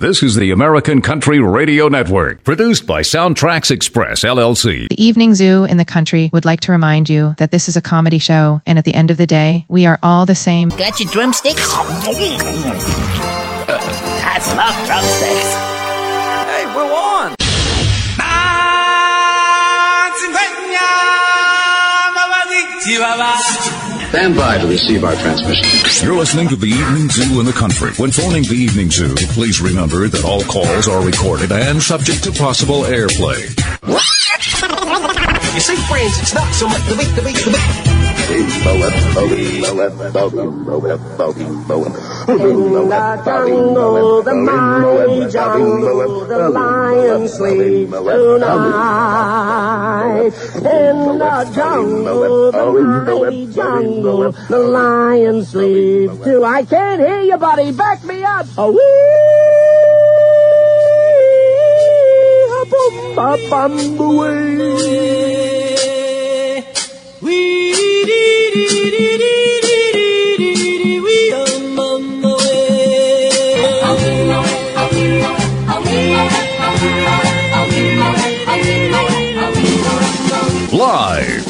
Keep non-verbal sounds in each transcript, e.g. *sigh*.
This is the American Country Radio Network, produced by SoundtraX Express, LLC. The Evening Zoo in the country would like to remind you that this is a comedy show, and at the end of the day, we are all the same. Got your drumsticks? *laughs* I love drumsticks. Hey, we're on. Stand by to receive our transmission. You're listening to the Evening Zoo in the country. When phoning the Evening Zoo, please remember that all calls are recorded and subject to possible airplay. You see, friends, it's not so much the beat, the beat, the beat. The jungle, the mighty jungle, the lion sleeps tonight. In the jungle, the mighty jungle, the lion sleeps too. I can't hear you, buddy. Back me up. A wee, a bum, ba bum, wee. Live.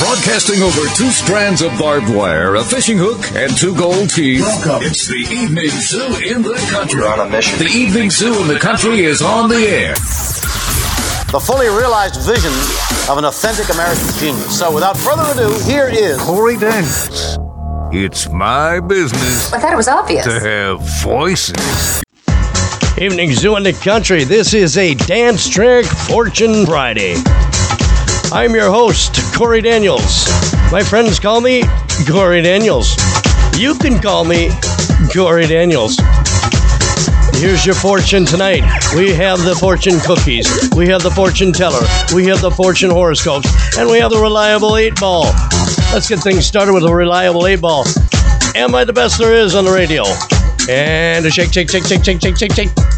Broadcasting over two strands of barbed wire, a fishing hook, and two gold teeth. Welcome. It's the Evening Zoo in the country. We're on a mission. The Evening Zoo in the country is on the air. the fully realized vision of an authentic American genius. So, without further ado, here is Corey Daniels. It's my business I thought it was obvious. to have voices. Evening Zoo in the Country. This is a Dance Track Fortune Friday. I'm your host, Corey Daniels. My friends call me Corey Daniels. You can call me Corey Daniels. Here's your fortune tonight. We have the fortune cookies. We have the fortune teller. We have the fortune horoscopes. And we have the reliable eight ball. Let's get things started with a reliable eight ball. Am I the best there is on the radio? And a shake, shake, shake, shake, shake, shake, shake, shake.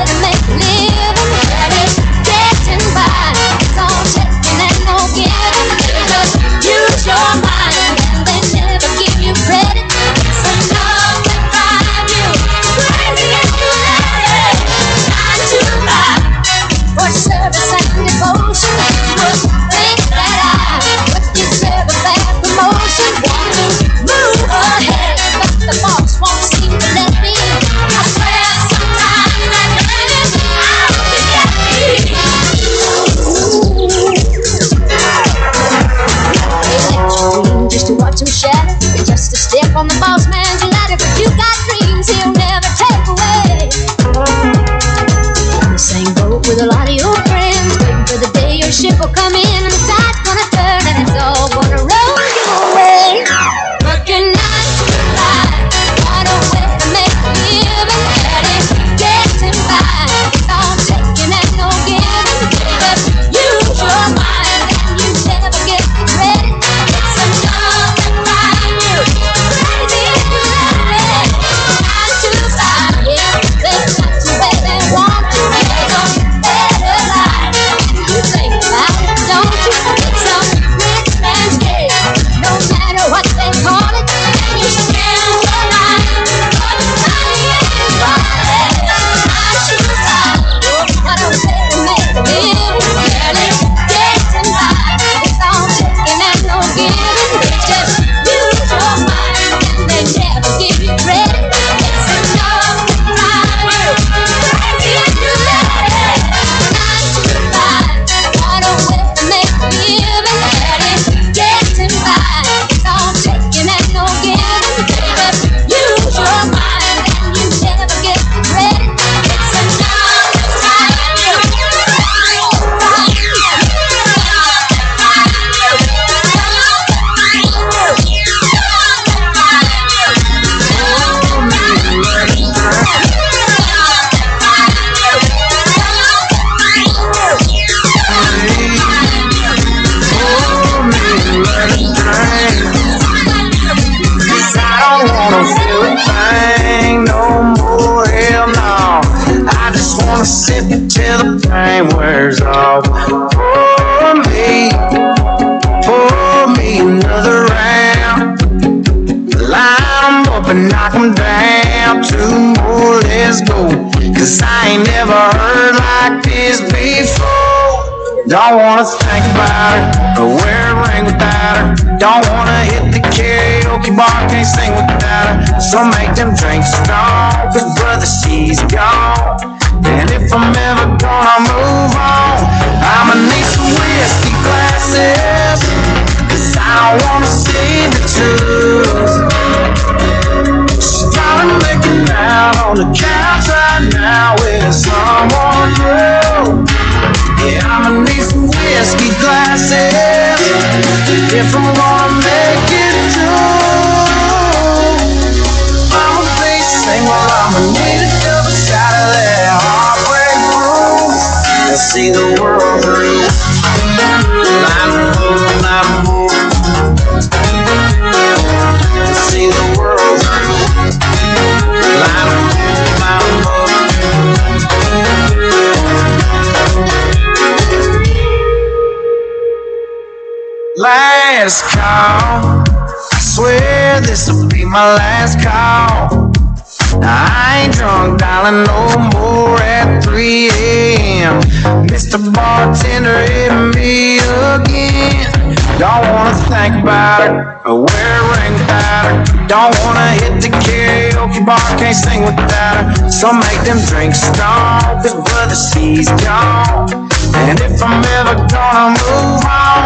Don't wanna hit the karaoke bar, can't sing without her. So make them drinks strong, cause brother, she's gone. And if I'm ever gonna move on,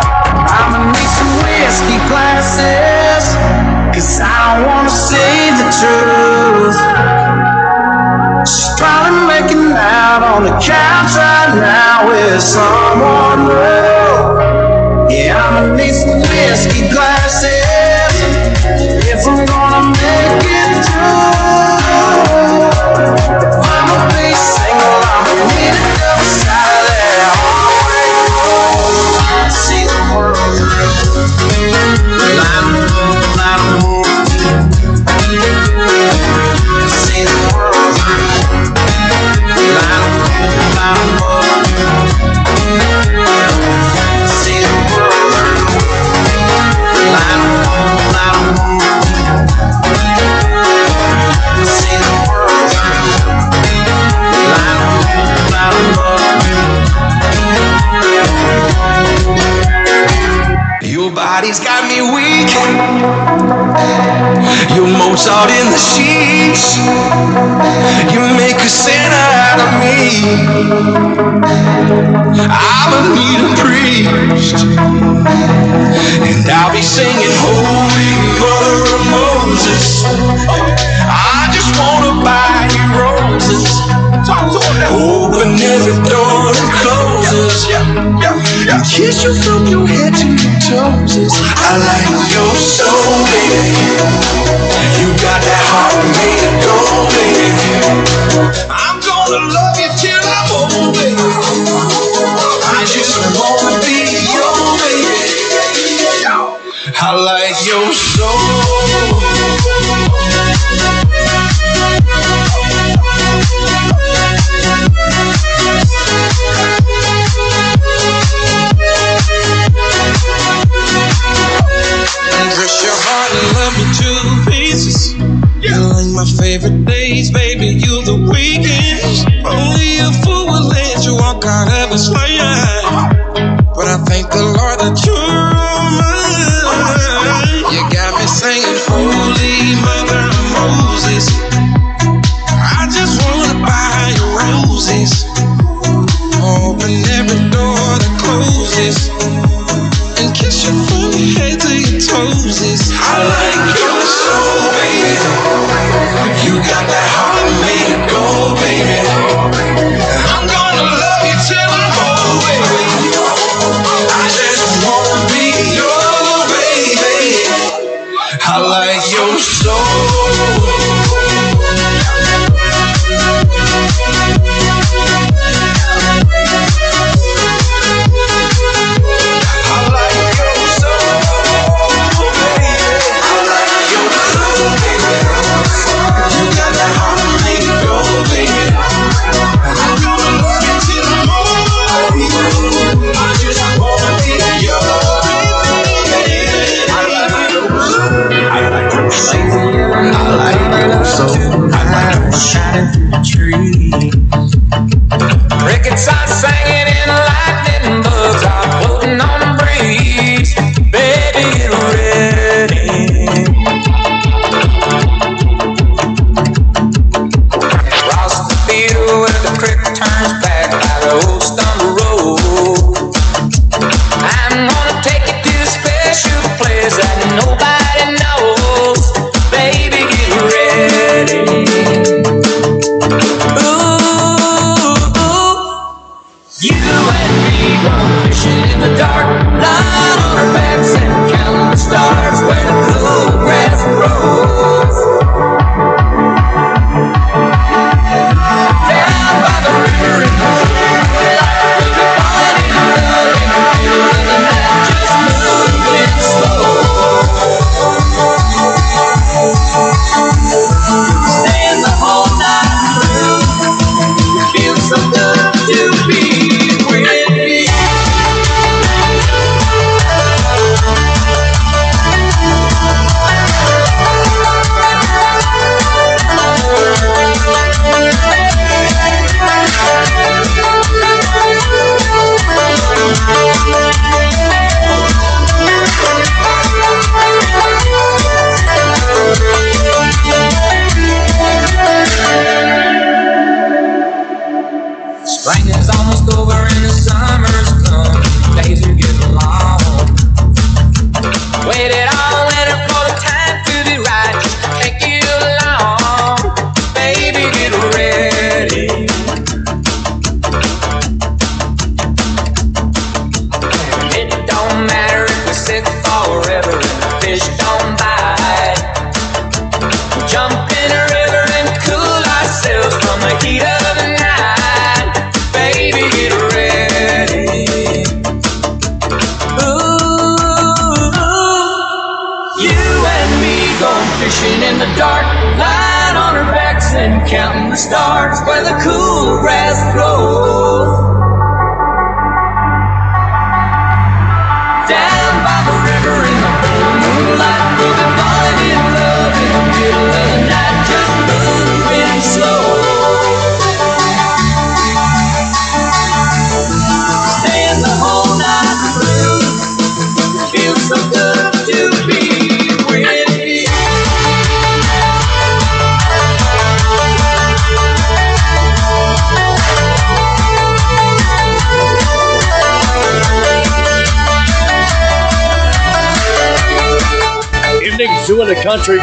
I'ma need some whiskey glasses. Cause I don't wanna see the truth. She's probably making out on the couch right now with someone new. Yeah, I'ma need some whiskey glasses. existe o seu que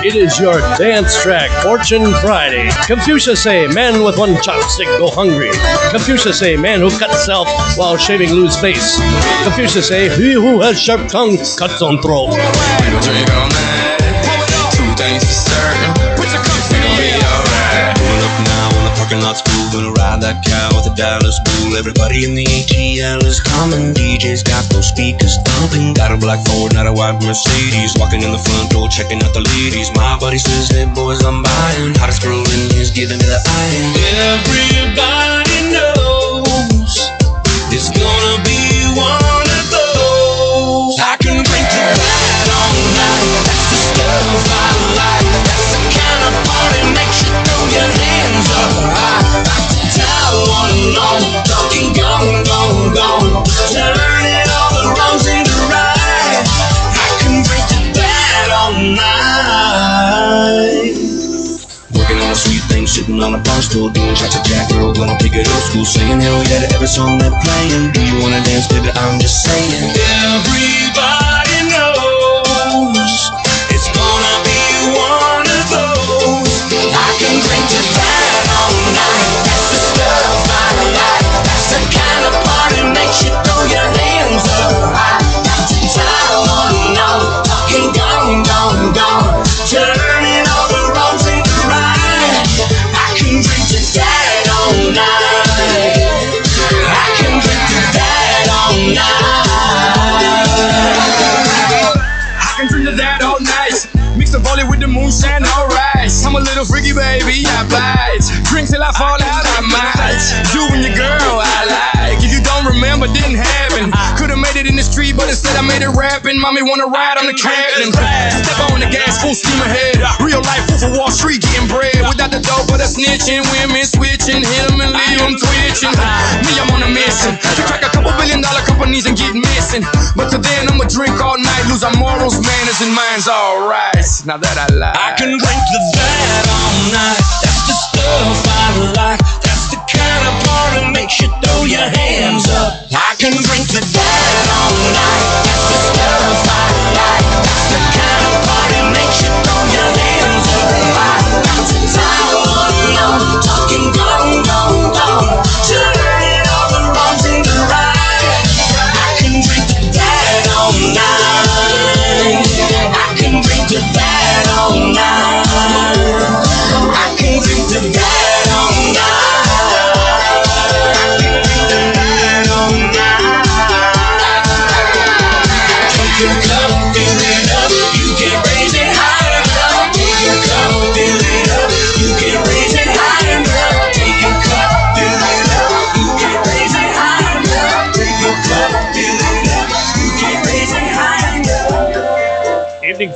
it is your dance track, Fortune Friday. Confucius say, man with one chopstick go hungry. Confucius say, man who cuts self while shaving lose face. Confucius say, he who has sharp tongue cuts on throat. That cow with the Dallas bull. Everybody in the ATL is coming. DJ's got those speakers thumping. Got a black Ford, not a white Mercedes. Walking in the front door, checking out the ladies. My buddy says, hey boys, I'm buying. Hottest girl in here's giving me the eye. Everybody knows it's gonna be one of those. I can drink to that all night. That's the stuff I like. On on, talking gone, gone, gone. Turning all the wrongs right. I can drink to that all night. Working on a sweet thing, sitting on a bar stool, doing shots of Jack Earl, gonna take it old school, singing hell yeah to every song they're playing. Do you wanna dance, baby? I'm just saying. Everybody baby, I bite. Drink till I fall out, I might. You and your girl, I like. If you don't remember, didn't happen. Ah. Could've made it in the street, but instead I made it rapping. Mommy wanna ride, I'm the captain. Step on the gas, full steam ahead. Real life, fool for Wall Street, getting bread. Without the dope, but a snitching. Women switching, hit 'em and leave 'em twitching. Me, I'm on a mission to crack a couple billion dollar companies and get missing. But till then, I'ma drink all night, lose our morals, manners, and minds, alright. Now that I lie. I can drink to that all night. That's the stuff I like. That's the kind of party makes you throw your hands up. I can drink to that all night. That's the stuff I like. That's the kind of party makes you throw your hands up.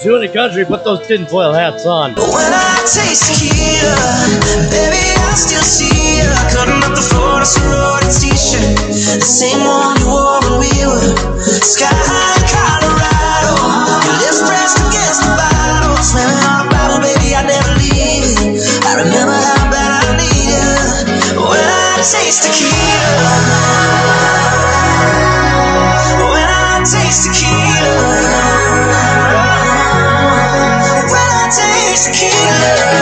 Zoo in the Country, put those tinfoil hats on. When I taste tequila, baby, I still see cutting up the floor sorority t-shirt, the same one you wore when we were sky high in Colorado. Your lips pressed against the tequila.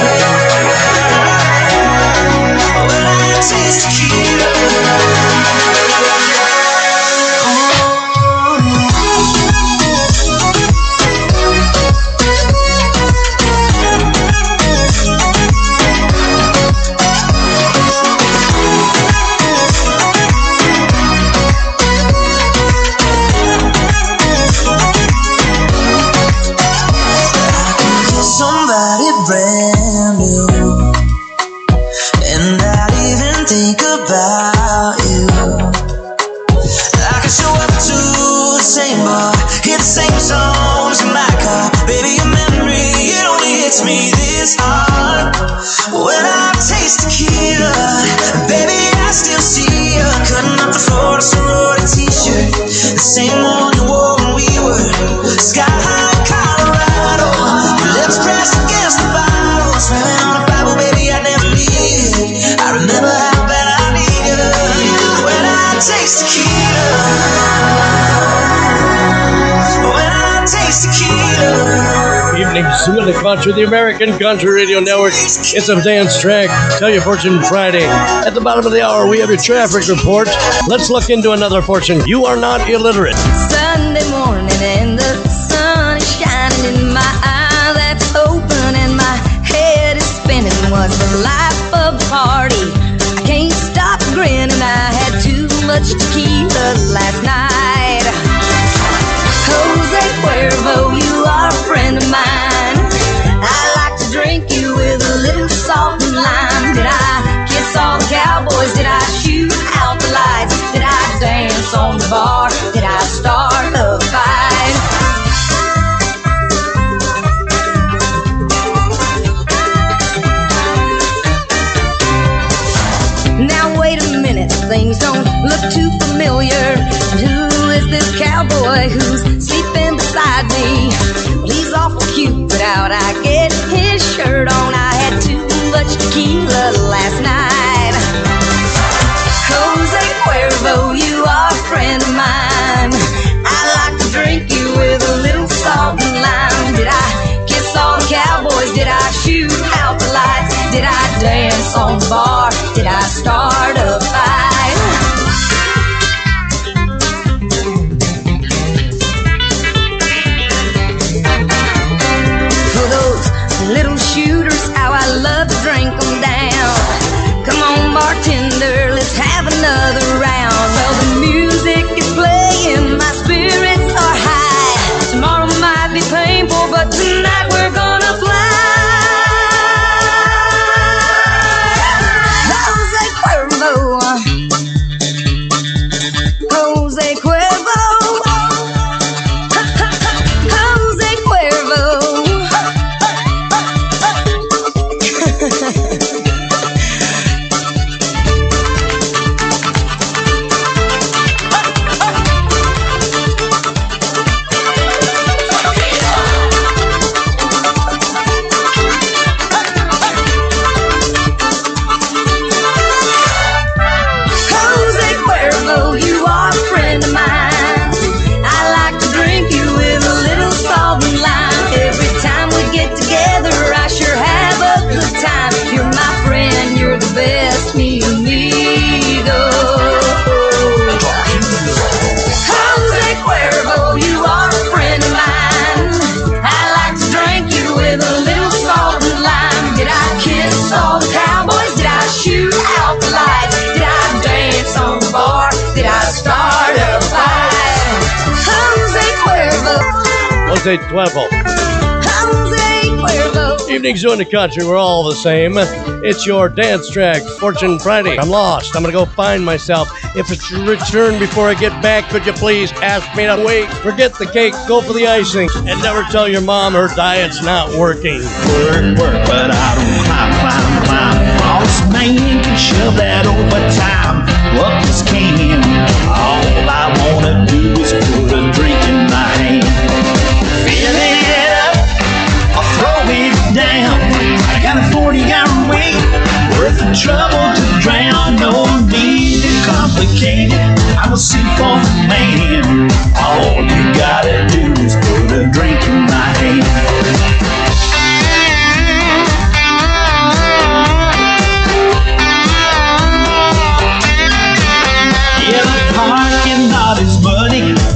Evening Zoo in the American Country Radio Network. It's a dance track. Tell your fortune Friday. At the bottom of the hour, we have your traffic report. Let's look into another fortune. You are not illiterate. Sunday morning and the sun is shining in my eye that's open and my head is spinning. What's the life of the party? I can't stop grinning. I had too much tequila last night. Jose Cuervo, you are a friend of mine. Dance Jose Cuervo. Oh. Evening Zoo in the Country, we're all the same. It's your dance track, Fortune Friday. I'm lost. I'm gonna go find myself. If it's your return before I get back, could you please ask me to wait? Forget the cake, go for the icing, and never tell your mom her diet's not working. Work, work, but I don't climb, climb, climb. Boss man can shove that overtime up his can. All I wanna do is put trouble to drown. No need to complicate it. I'm a seafoam man. All you gotta do is put a drink in my hand.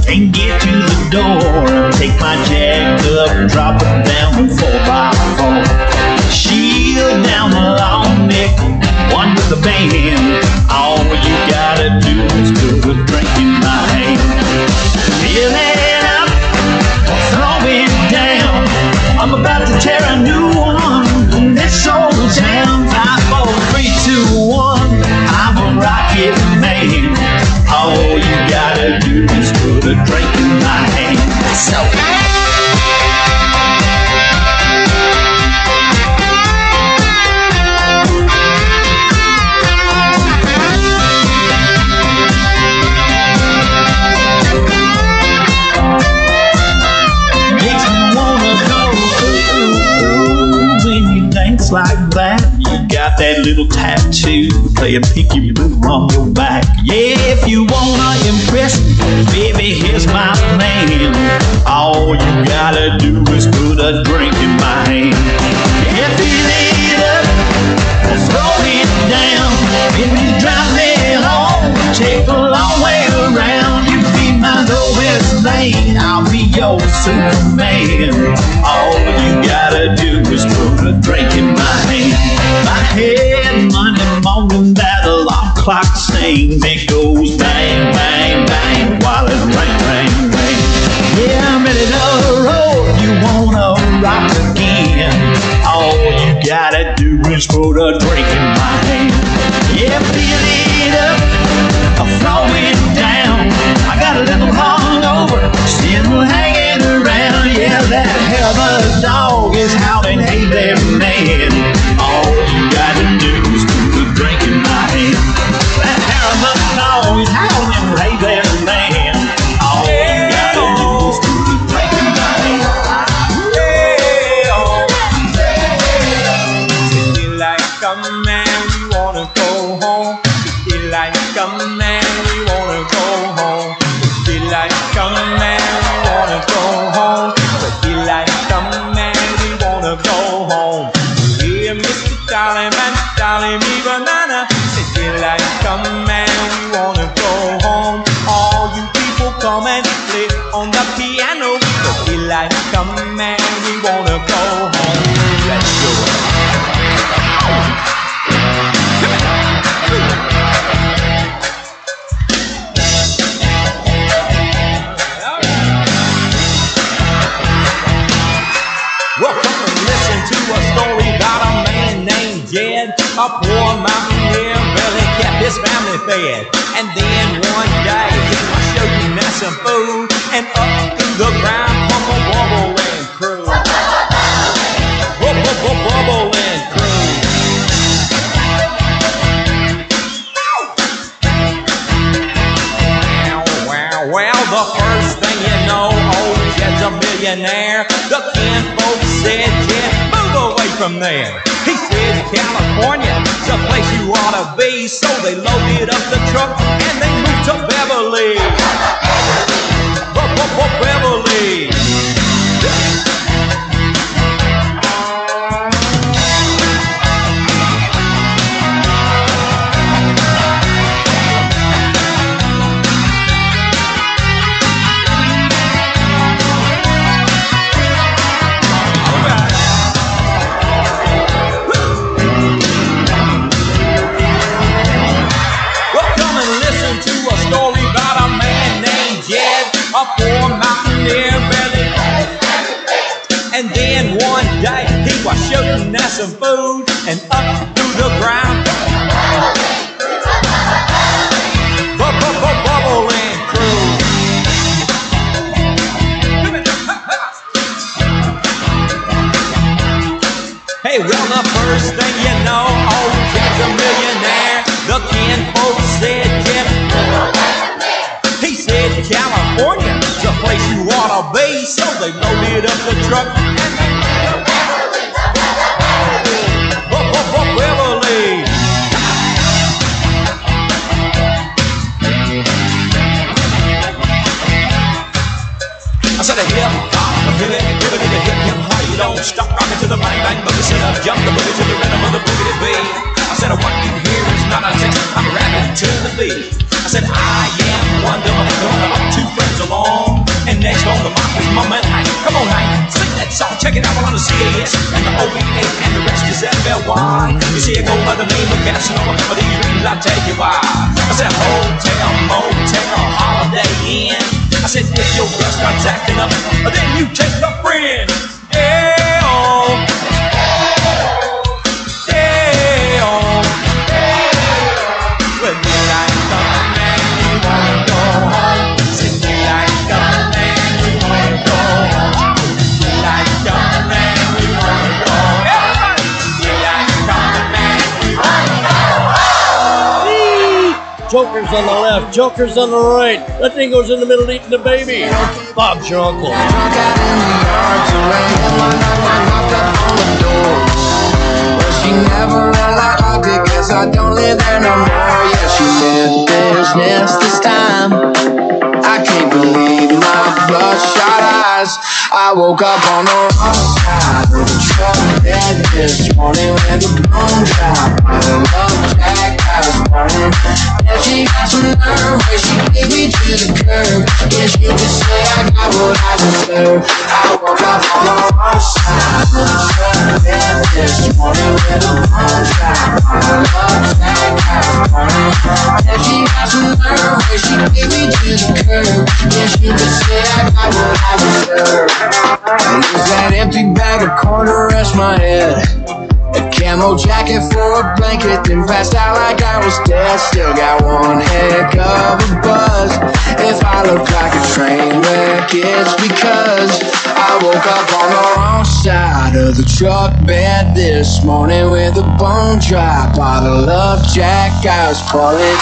Can't get to the door. Take my jack up, drop it down band. All you gotta do is put a drink in my hand. Joker's on the right. That thing goes in the middle eating the baby. Bob's your uncle. She never like I don't live there no more. Yeah, she meant business this time. I can't believe my bloodshot eyes. I woke up on the wrong side of the truck bed this morning with a bone. I love Jack, I was burning. And she got some nerve when she gave me to the curb. Yes, you could say I got what I deserve. I woke up on the wrong side of the bed this morning with a bone drop. I love was burning. And she got some nerve when she gave me to the curb. Yes, you could say I got what I deserve. I use that empty bag of corn to rest my head. Camo jacket for a blanket, then passed out like I was dead. Still got one heck of a buzz. If I look like a train wreck, it's because I woke up on the wrong side of the truck bed this morning with a bone dry bottle of Jack. I was pulling.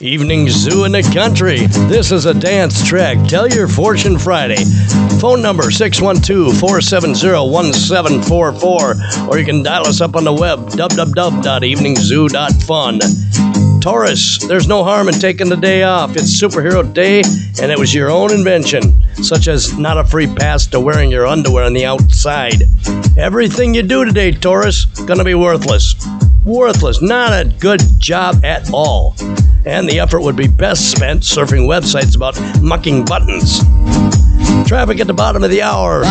Evening Zoo in the Country. This is a dance track. Tell your fortune Friday. Phone number 612 470 1744. Or you can dial us up on the web www.eveningzoo.fun. Taurus, there's no harm in taking the day off. It's Superhero Day, and it was your own invention, such as not a free pass to wearing your underwear on the outside. Everything you do today, Taurus, gonna be worthless. Worthless, not a good job at all. And the effort would be best spent surfing websites about mucking buttons. Traffic at the bottom of the hour.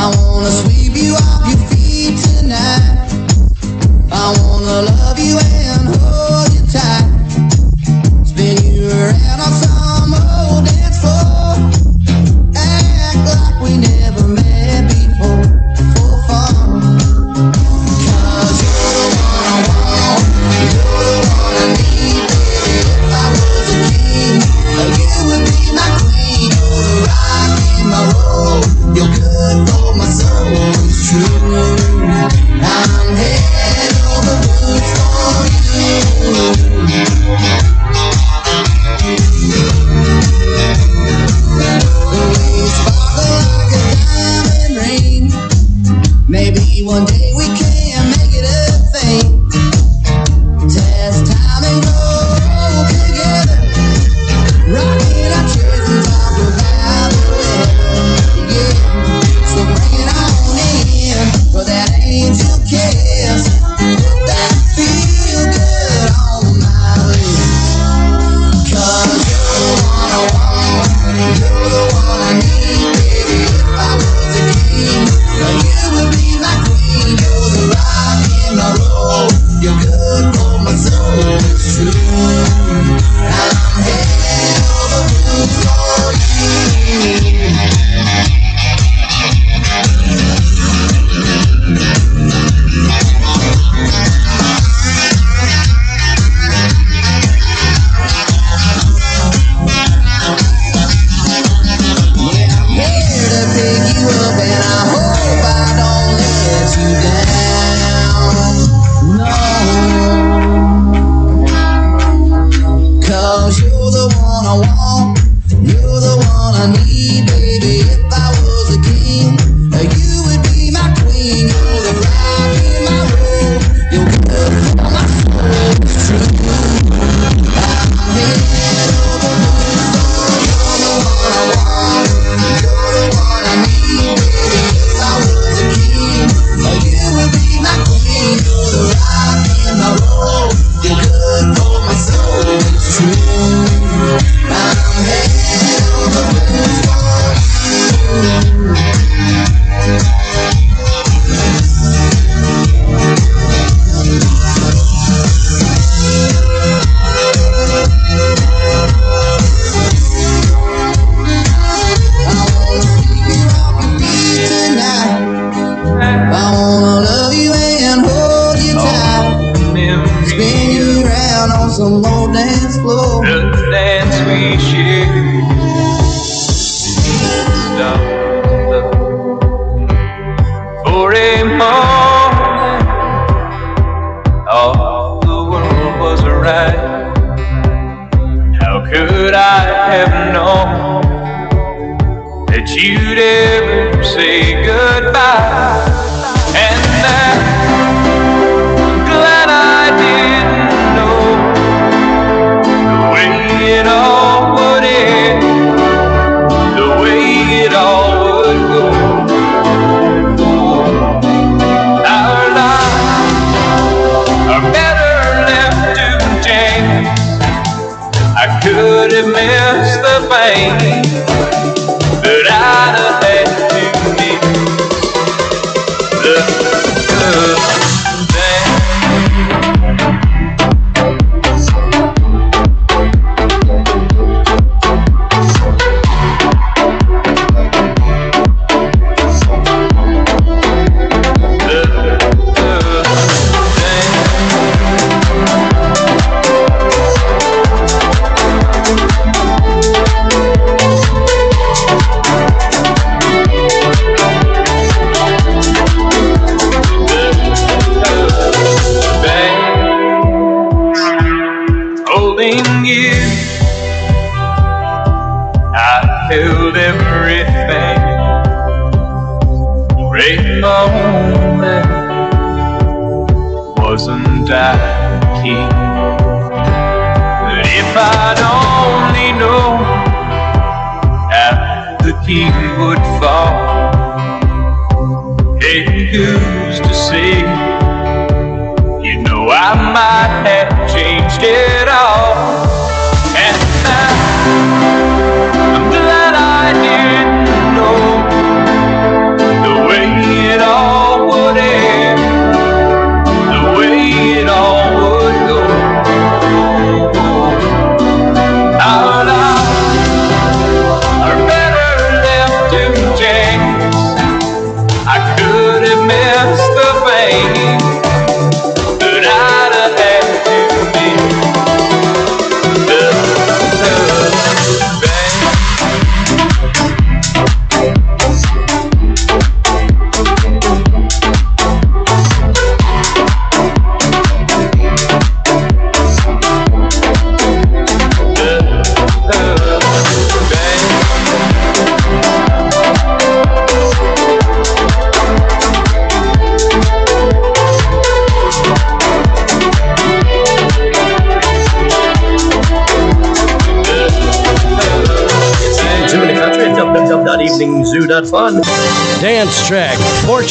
Good holding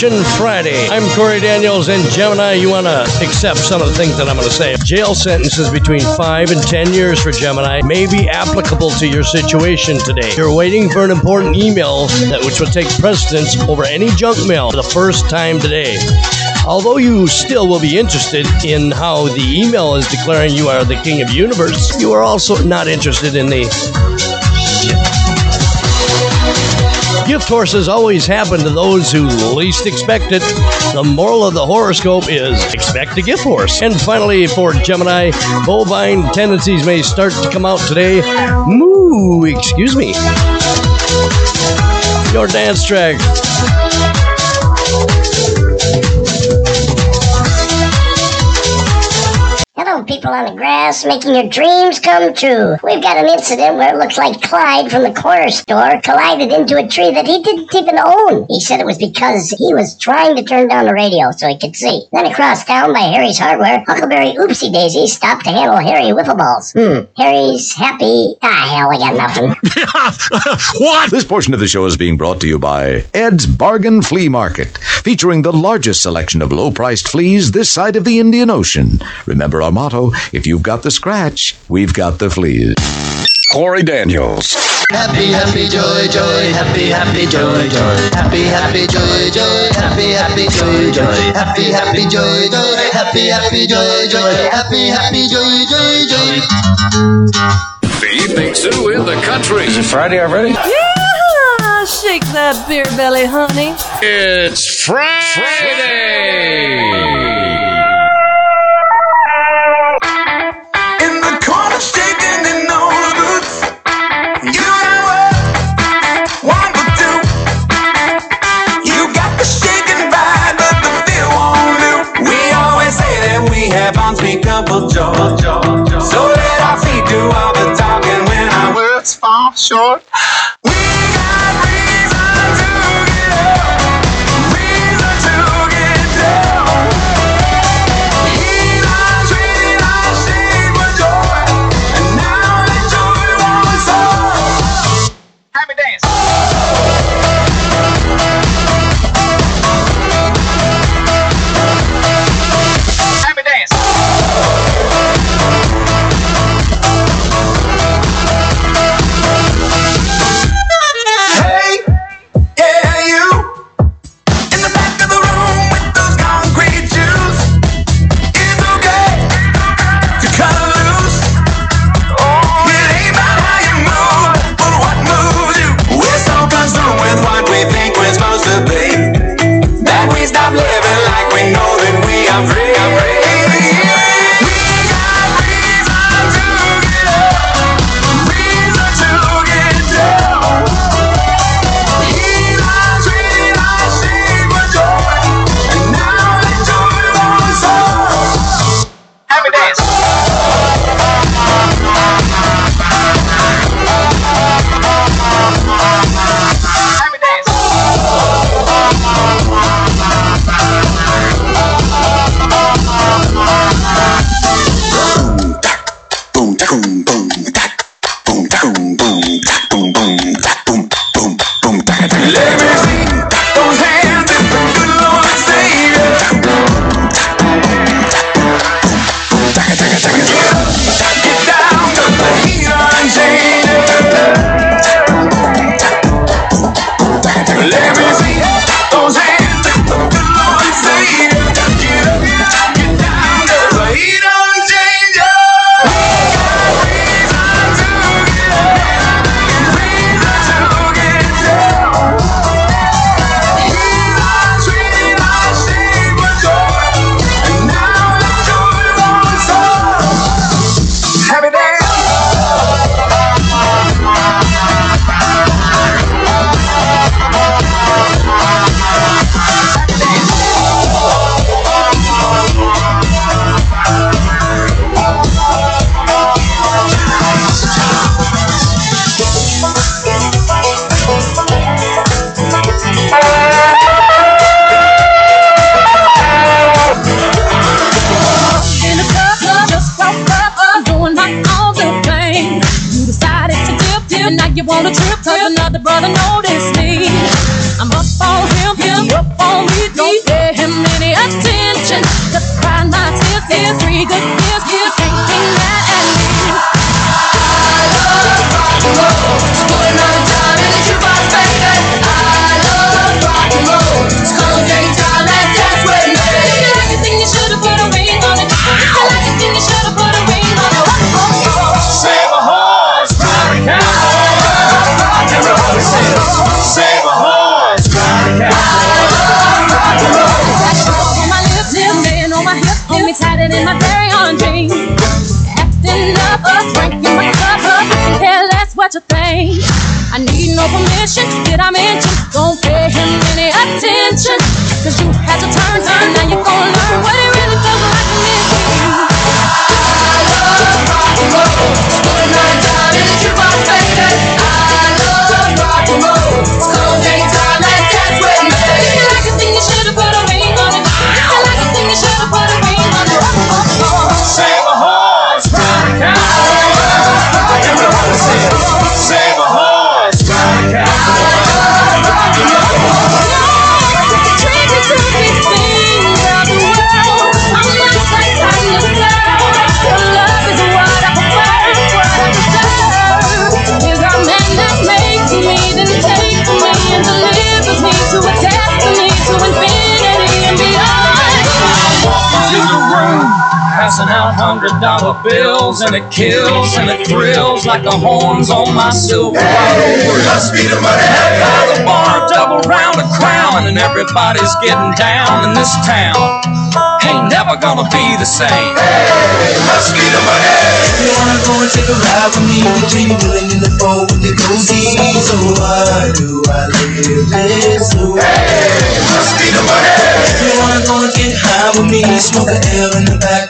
Friday. I'm Corey Daniels and Gemini. You want to accept some of the things that I'm going to say. Jail sentences between 5 and 10 years for Gemini may be applicable to your situation today. You're waiting for an important email that which will take precedence over any junk mail for the first time today. Although you still will be interested in how the email is declaring you are the king of universe, you are also not interested in the Gift horses always happen to those who least expect it. The moral of the horoscope is expect a gift horse. And finally, for Gemini, bovine tendencies may start to come out today. Moo, excuse me. Your dance track. People on the grass, making your dreams come true. We've got an incident where it looks like Clyde from the corner store collided into a tree that he didn't even own. He said it was because he was trying to turn down the radio so he could see. Then across town by Harry's Hardware, Huckleberry Oopsie Daisy stopped to handle Harry wiffle balls. Hmm. Harry's happy. Ah, hell, I got nothing. *laughs* *laughs* what? This portion of the show is being brought to you by Ed's Bargain Flea Market, featuring the largest selection of low priced fleas this side of the Indian Ocean. Remember our motto if you've got the scratch, we've got the fleas. Corey Daniels. Happy, happy, joy, joy, happy, happy, joy, joy, happy, happy, joy, joy, happy, happy, joy, joy, happy, happy, joy, joy, happy, happy, joy, joy, happy, happy, joy, joy, joy. The Evening Zoo in the country. Is it Friday already? Yeah, shake that beer belly, honey. It's Friday. In make jaw, jaw, jaw. So let I feet you all the talking when our words fall short? hundred dollar bills and it kills and it thrills like the horns on my silver hey, bottle. Must be the money. Hey, by the bar, double round a crown, and everybody's getting down in this town. Ain't never gonna be the same. Hey, must be the money. If you wanna go and take a ride with me, the dream willing in the boat with the cozy. So why do I live this way? Hey, must be the money. If you wanna go and get high with me, smoke the air in the back.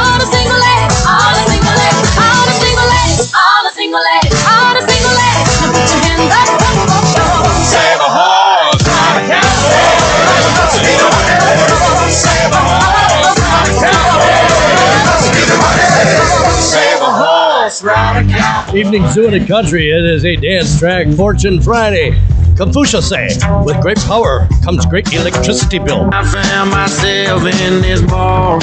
Evening Zoo in the Country. It is a dance track, Fortune Friday. Confucius say, with great power comes great electricity bill. I found myself in this bar,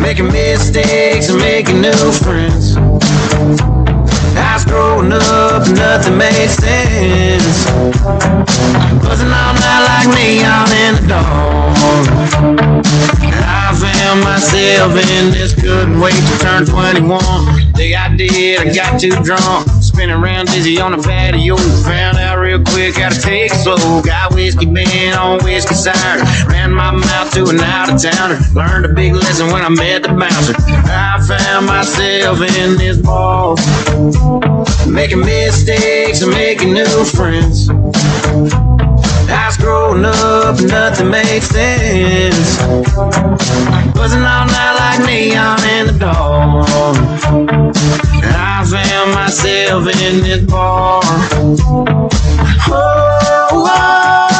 making mistakes and making new friends. I was growing up, nothing made sense. Buzzing all night like neon in the dark. Found myself in this, couldn't wait to turn 21. Day I did, I got too drunk. Spinning around dizzy on the patio. Found out real quick how to take it slow. Got whiskey bent on whiskey cider. Ran my mouth to an out of towner. Learned a big lesson when I met the bouncer. I found myself in this bar. Making mistakes and making new friends. Growing up nothing made sense. Buzzing all night like neon in the dark. And I found myself in this bar. Oh, oh,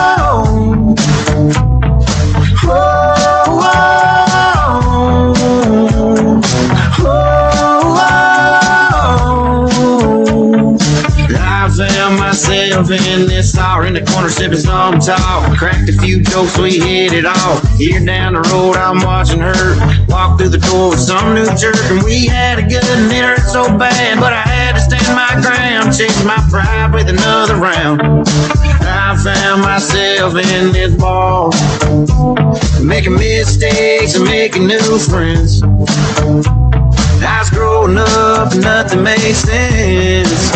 in this star in the corner sipping some talk. Cracked a few jokes, we hit it off. Here down the road, I'm watching her walk through the door with some new jerk, and we had a good and it hurt so bad, but I had to stand my ground, chase my pride with another round. I found myself in this bar, making mistakes and making new friends. I growing up nothing made sense.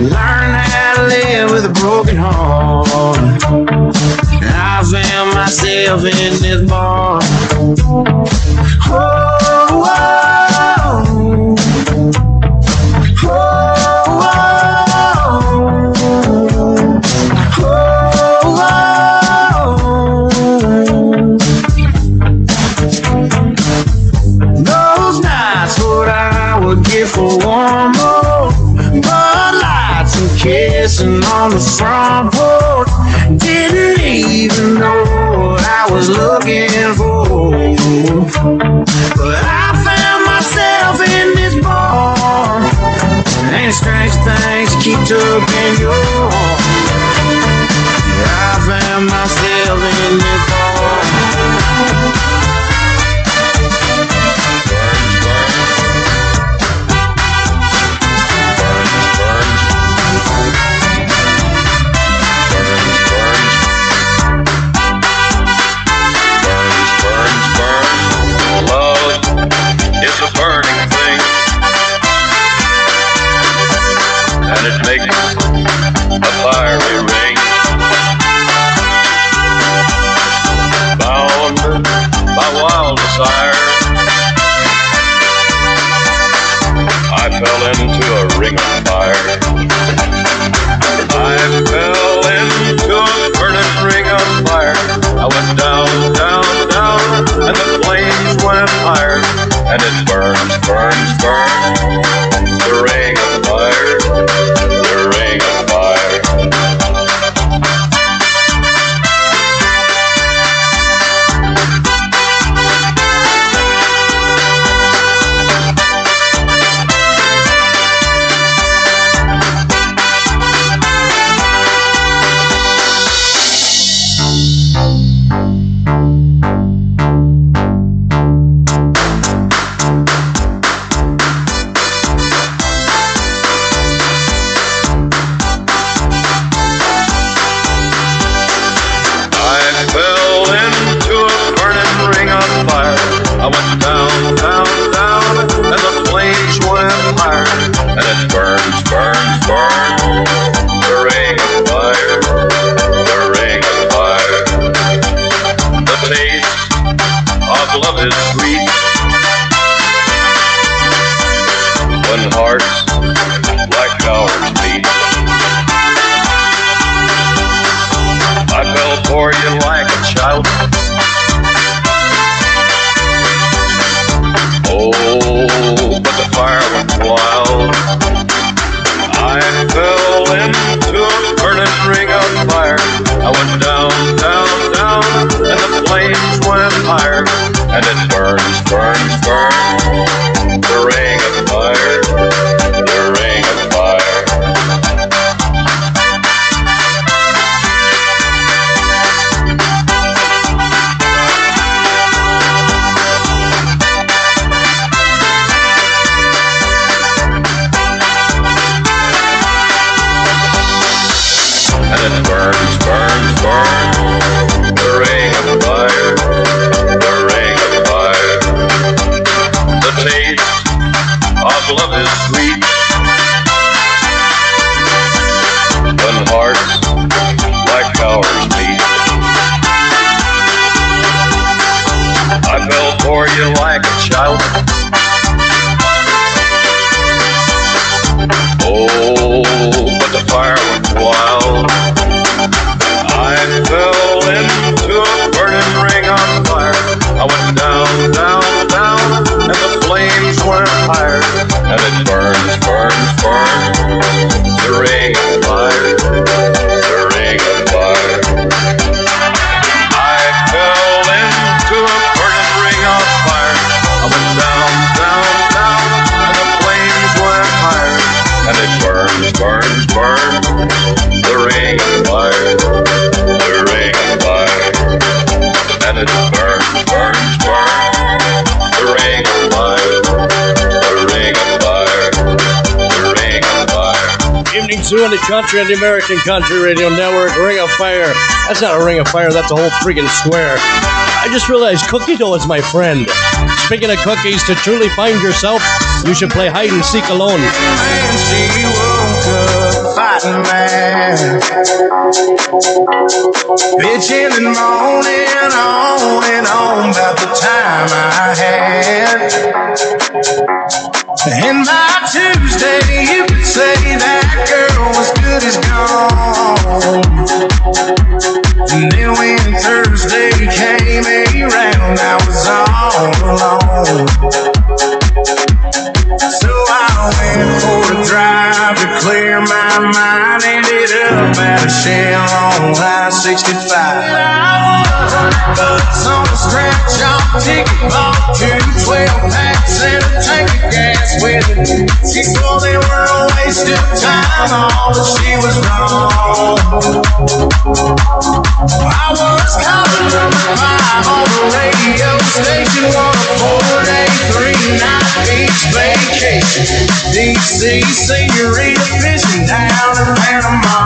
Learn how to live with a broken heart. I found myself in this bar. Oh, Country and the American Country Radio Network. Ring of Fire. That's not a ring of fire, that's a whole freaking square. I just realized cookie dough is my friend. Speaking of cookies, to truly find yourself, you should play hide and seek alone. And she woke up fighting mad. Bitching and moaning on and on about the time I had. And by Tuesday, you could say that girl good as gone. And then when Thursday came around, I was all alone. So I went for a drive to clear my mind. Ended up at a shell on I-65. Buzz on a stretch off ticket, bought two 12 packs and a it. She swore they were a waste of time, all but she was wrong. I was calling five on the radio station, one four day, three night beach vacation. DC senorita fishing down in Panama.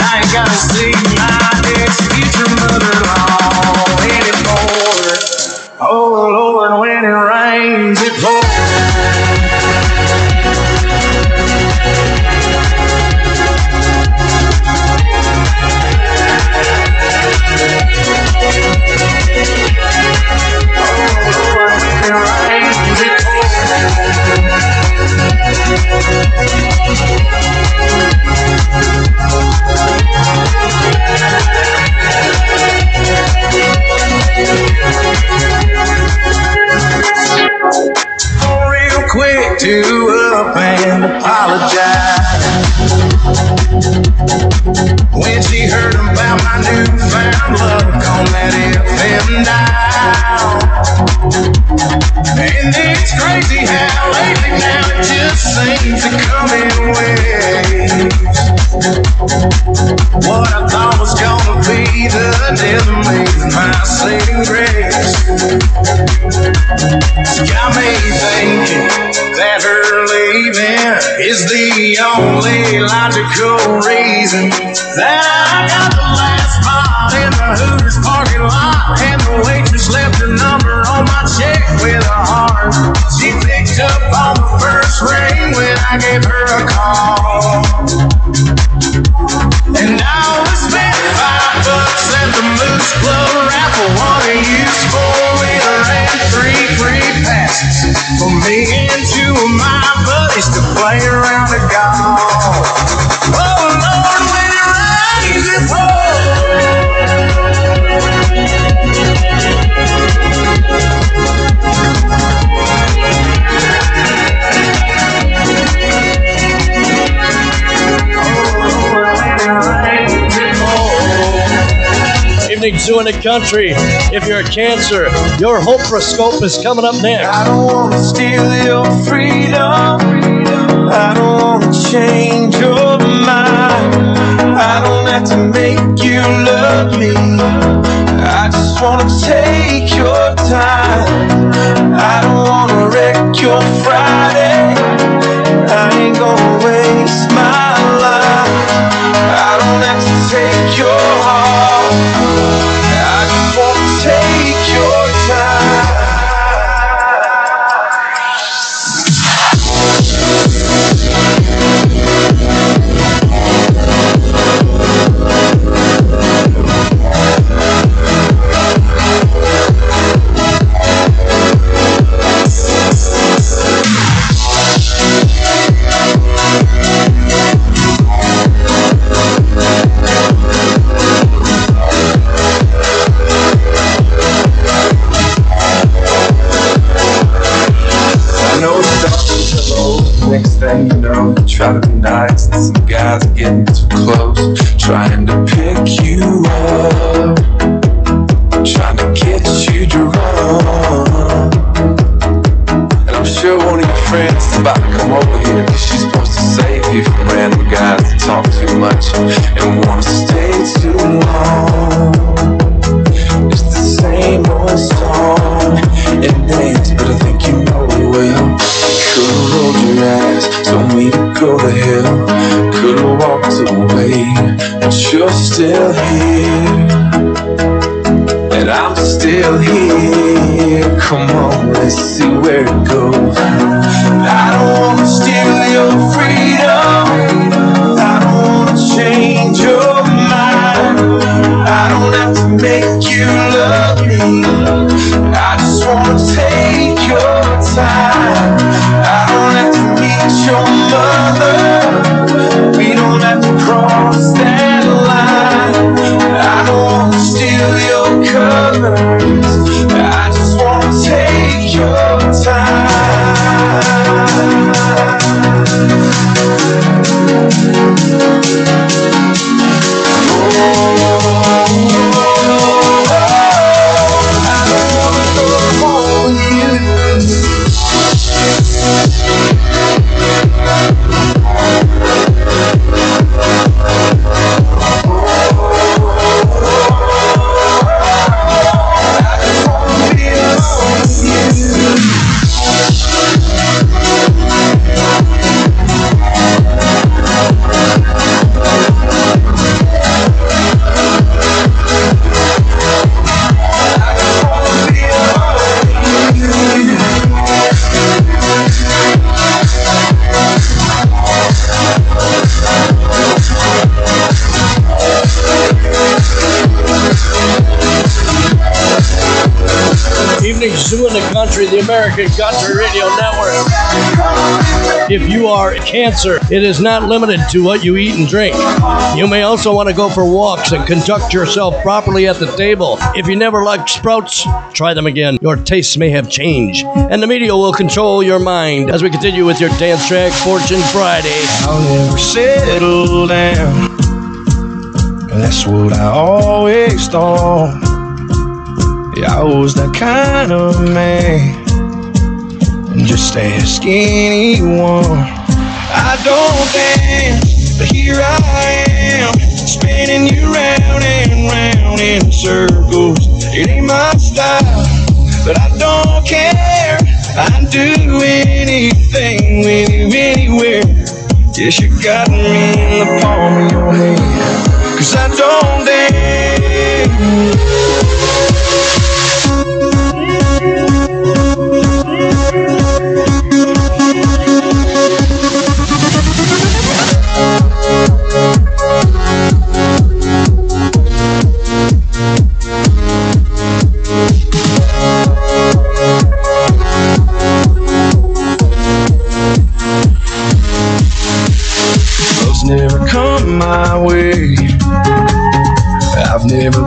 I ain't gotta see my ex-future mother-in-law anymore. Saving grace. Got me thinking that her leaving is the only logical reason that I got the last spot in the Hooters parking lot, and the waitress left her number on my check with a heart. She picked up on the first ring when I gave her a call. For me and two of my buddies to play around the golf. Evening Zoo in the Country. If you're a cancer, your Hoproscope is coming up next. I don't wanna steal your freedom. I don't wanna change your mind. I don't have to make you love me. I just wanna take your time. I don't Country, the American Country Radio Network. If you are cancer, it is not limited to what you eat and drink. You may also want to go for walks and conduct yourself properly at the table. If you never liked sprouts, try them again. Your tastes may have changed, and the media will control your mind as we continue with your dance track, Fortune Friday. I'll never settle down. That's what I always thought. Yeah, I was that kind of man. Just ask anyone. I don't dance, but here I am, spinning you round and round in circles. It ain't my style, but I don't care. I'd do anything with you anywhere. Yes, you got me in the palm of your hand. Cause I don't dance.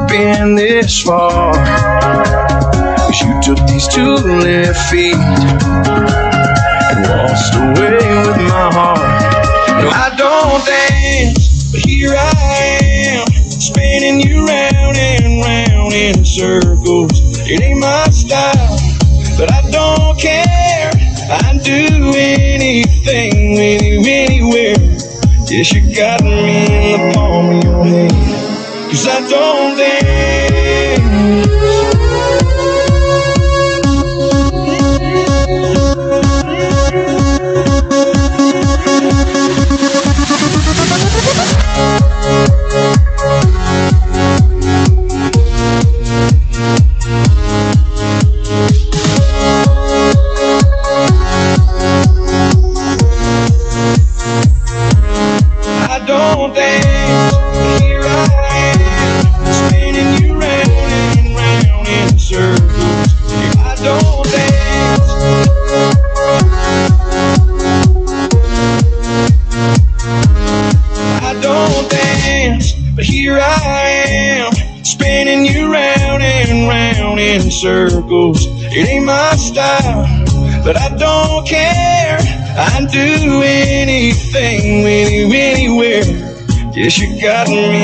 Been this far. Cause you took these two left feet and waltzed away with my heart. No, I don't dance, but here I am, spinning you round and round in circles. It ain't my style, but I don't care. I'd do anything with you anywhere. Yes, you got me in the palm of your hand. Cause I don't I got me.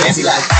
Fancy life.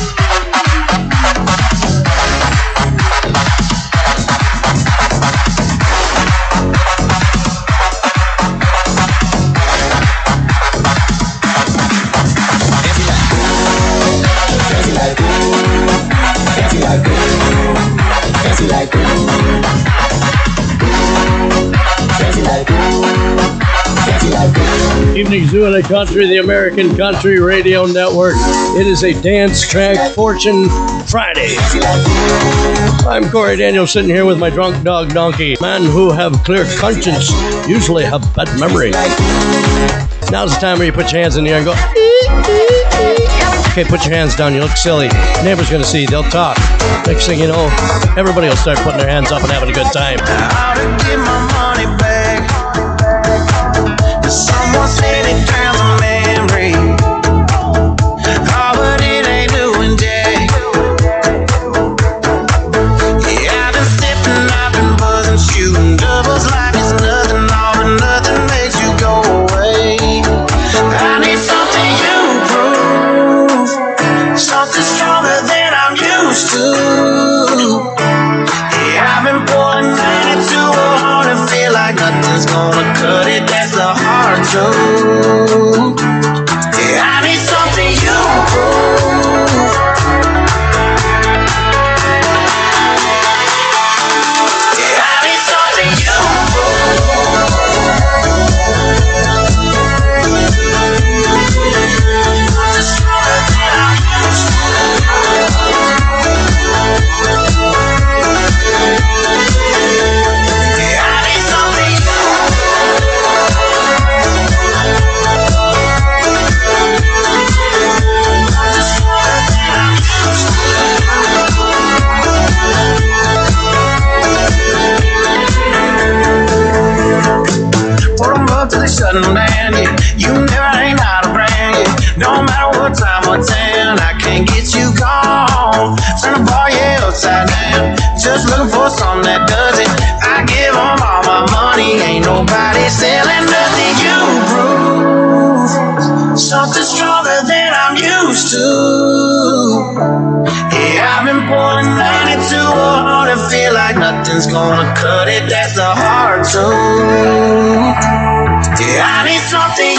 Zoo in the Country, the American Country Radio Network. It is a dance track fortune Friday. I'm Corey Daniel sitting here with my drunk dog donkey. Men who have clear conscience usually have bad memory. Now's the time where you put your hands in the air and go. Okay, put your hands down. You look silly. Neighbors gonna see. They'll talk. Next thing you know, everybody will start putting their hands up and having a good time. Someone said nothing's gonna cut it. That's the hard truth. Yeah, I need something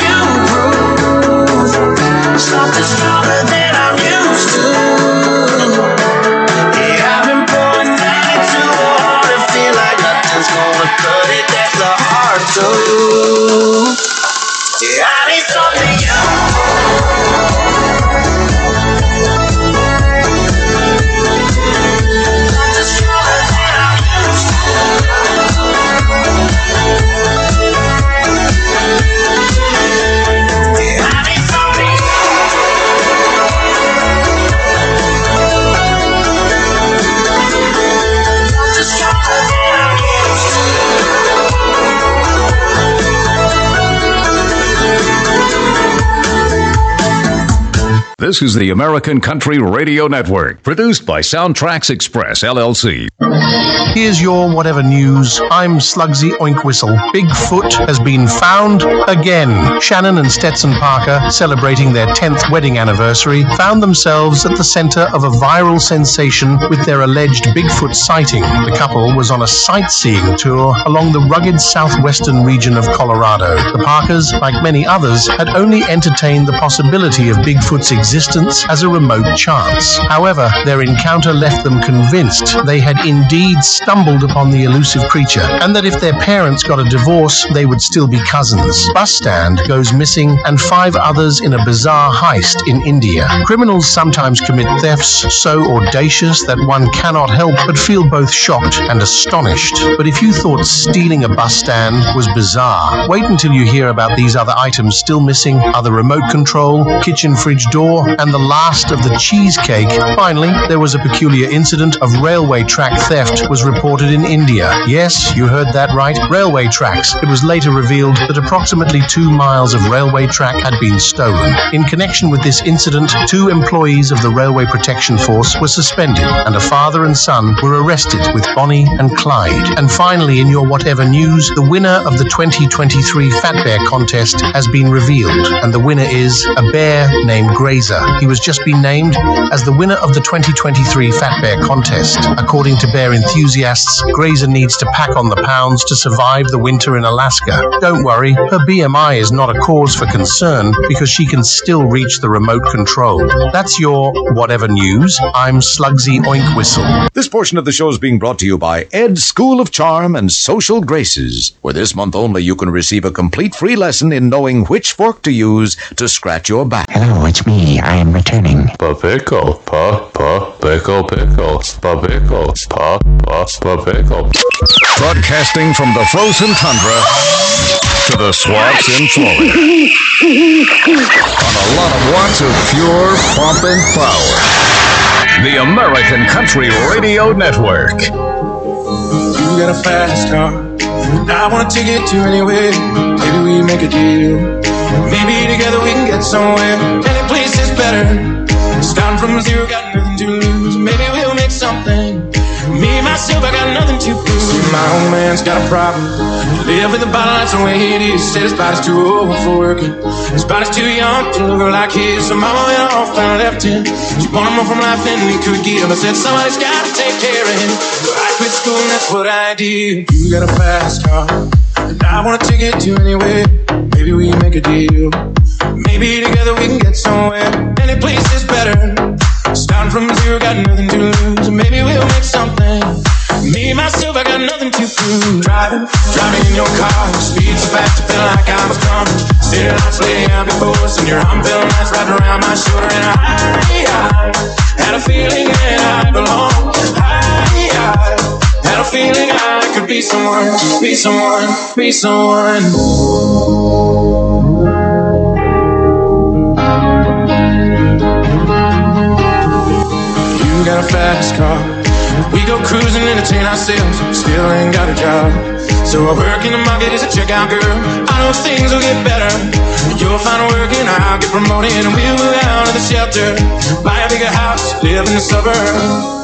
This is the American Country Radio Network, produced by SoundtraX Express, LLC. Here's your whatever news. I'm Slugsy Oinkwhistle. Bigfoot has been found again. Shannon and Stetson Parker, celebrating their 10th wedding anniversary, found themselves at the center of a viral sensation with their alleged Bigfoot sighting. The couple was on a sightseeing tour along the rugged southwestern region of Colorado. The Parkers, like many others, had only entertained the possibility of Bigfoot's existence as a remote chance. However, their encounter left them convinced they had indeed stumbled upon the elusive creature, and that if their parents got a divorce, they would still be cousins. Bus stand goes missing, and five others in a bizarre heist in India. Criminals sometimes commit thefts so audacious that one cannot help but feel both shocked and astonished. But if you thought stealing a bus stand was bizarre, wait until you hear about these other items still missing the remote control, kitchen fridge door, and the last of the cheesecake. Finally, there was a peculiar incident of railway track theft was reported in India. Yes, you heard that right. Railway tracks. It was later revealed that approximately two miles of railway track had been stolen. In connection with this incident, two employees of the Railway Protection Force were suspended, and a father and son were arrested with Bonnie and Clyde. And finally, in your whatever news, the winner of the 2023 Fat Bear contest has been revealed, and the winner is a bear named Grazer. He was just been named as the winner of the 2023 Fat Bear contest. According to bear enthusiasts, Grazer needs to pack on the pounds to survive the winter in Alaska. Don't worry, her BMI is not a cause for concern because she can still reach the remote control. That's your whatever news. I'm Slugsy Oinkwhistle. This portion of the show is being brought to you by Ed's School of Charm and Social Graces, where this month only you can receive a complete free lesson in knowing which fork to use to scratch your back. Hello, it's me. I am returning. Pa pickle, pa pa pickle pickle, pa pickle, pa pa pa pickle. Broadcasting from the frozen tundra to the swamps in Florida. On a lot of watts of pure pumping power. The American Country Radio Network. You got a fast car. I want to take it to anywhere. Maybe we make a deal. Maybe together we can get somewhere. Any place is better. Starting from zero, got nothing to lose. Maybe we'll make something. Myself, I got nothing to prove. See, my old man's got a problem. Live with the bottle, that's the way it is. Said his body's too old for working. His body's too young to look like his. So mama went off and left him. She wanted more from life than he could give. I said, somebody's gotta take care of him. So I quit school and that's what I did. You got a fast car. And I wanna take it to anywhere. Maybe we make a deal. Maybe together we can get somewhere. Any place is better. Starting from zero, got nothing to lose. Maybe we'll make something. Me, myself, I got nothing to prove. Driving, driving in your car. Speed so fast, I feel like I was drunk. City lights lay out before us, and your arm felt nice wrapped around my shoulder. And I, I had a feeling that I belong. I, I had a feeling I could be someone, be someone, be someone. You got a fast car. We go cruising, entertain ourselves. Still ain't got a job. So I work in the market as a checkout girl. I know things will get better. You'll find work and I'll get promoted. And we'll move out of the shelter. Buy a bigger house, live in the suburbs.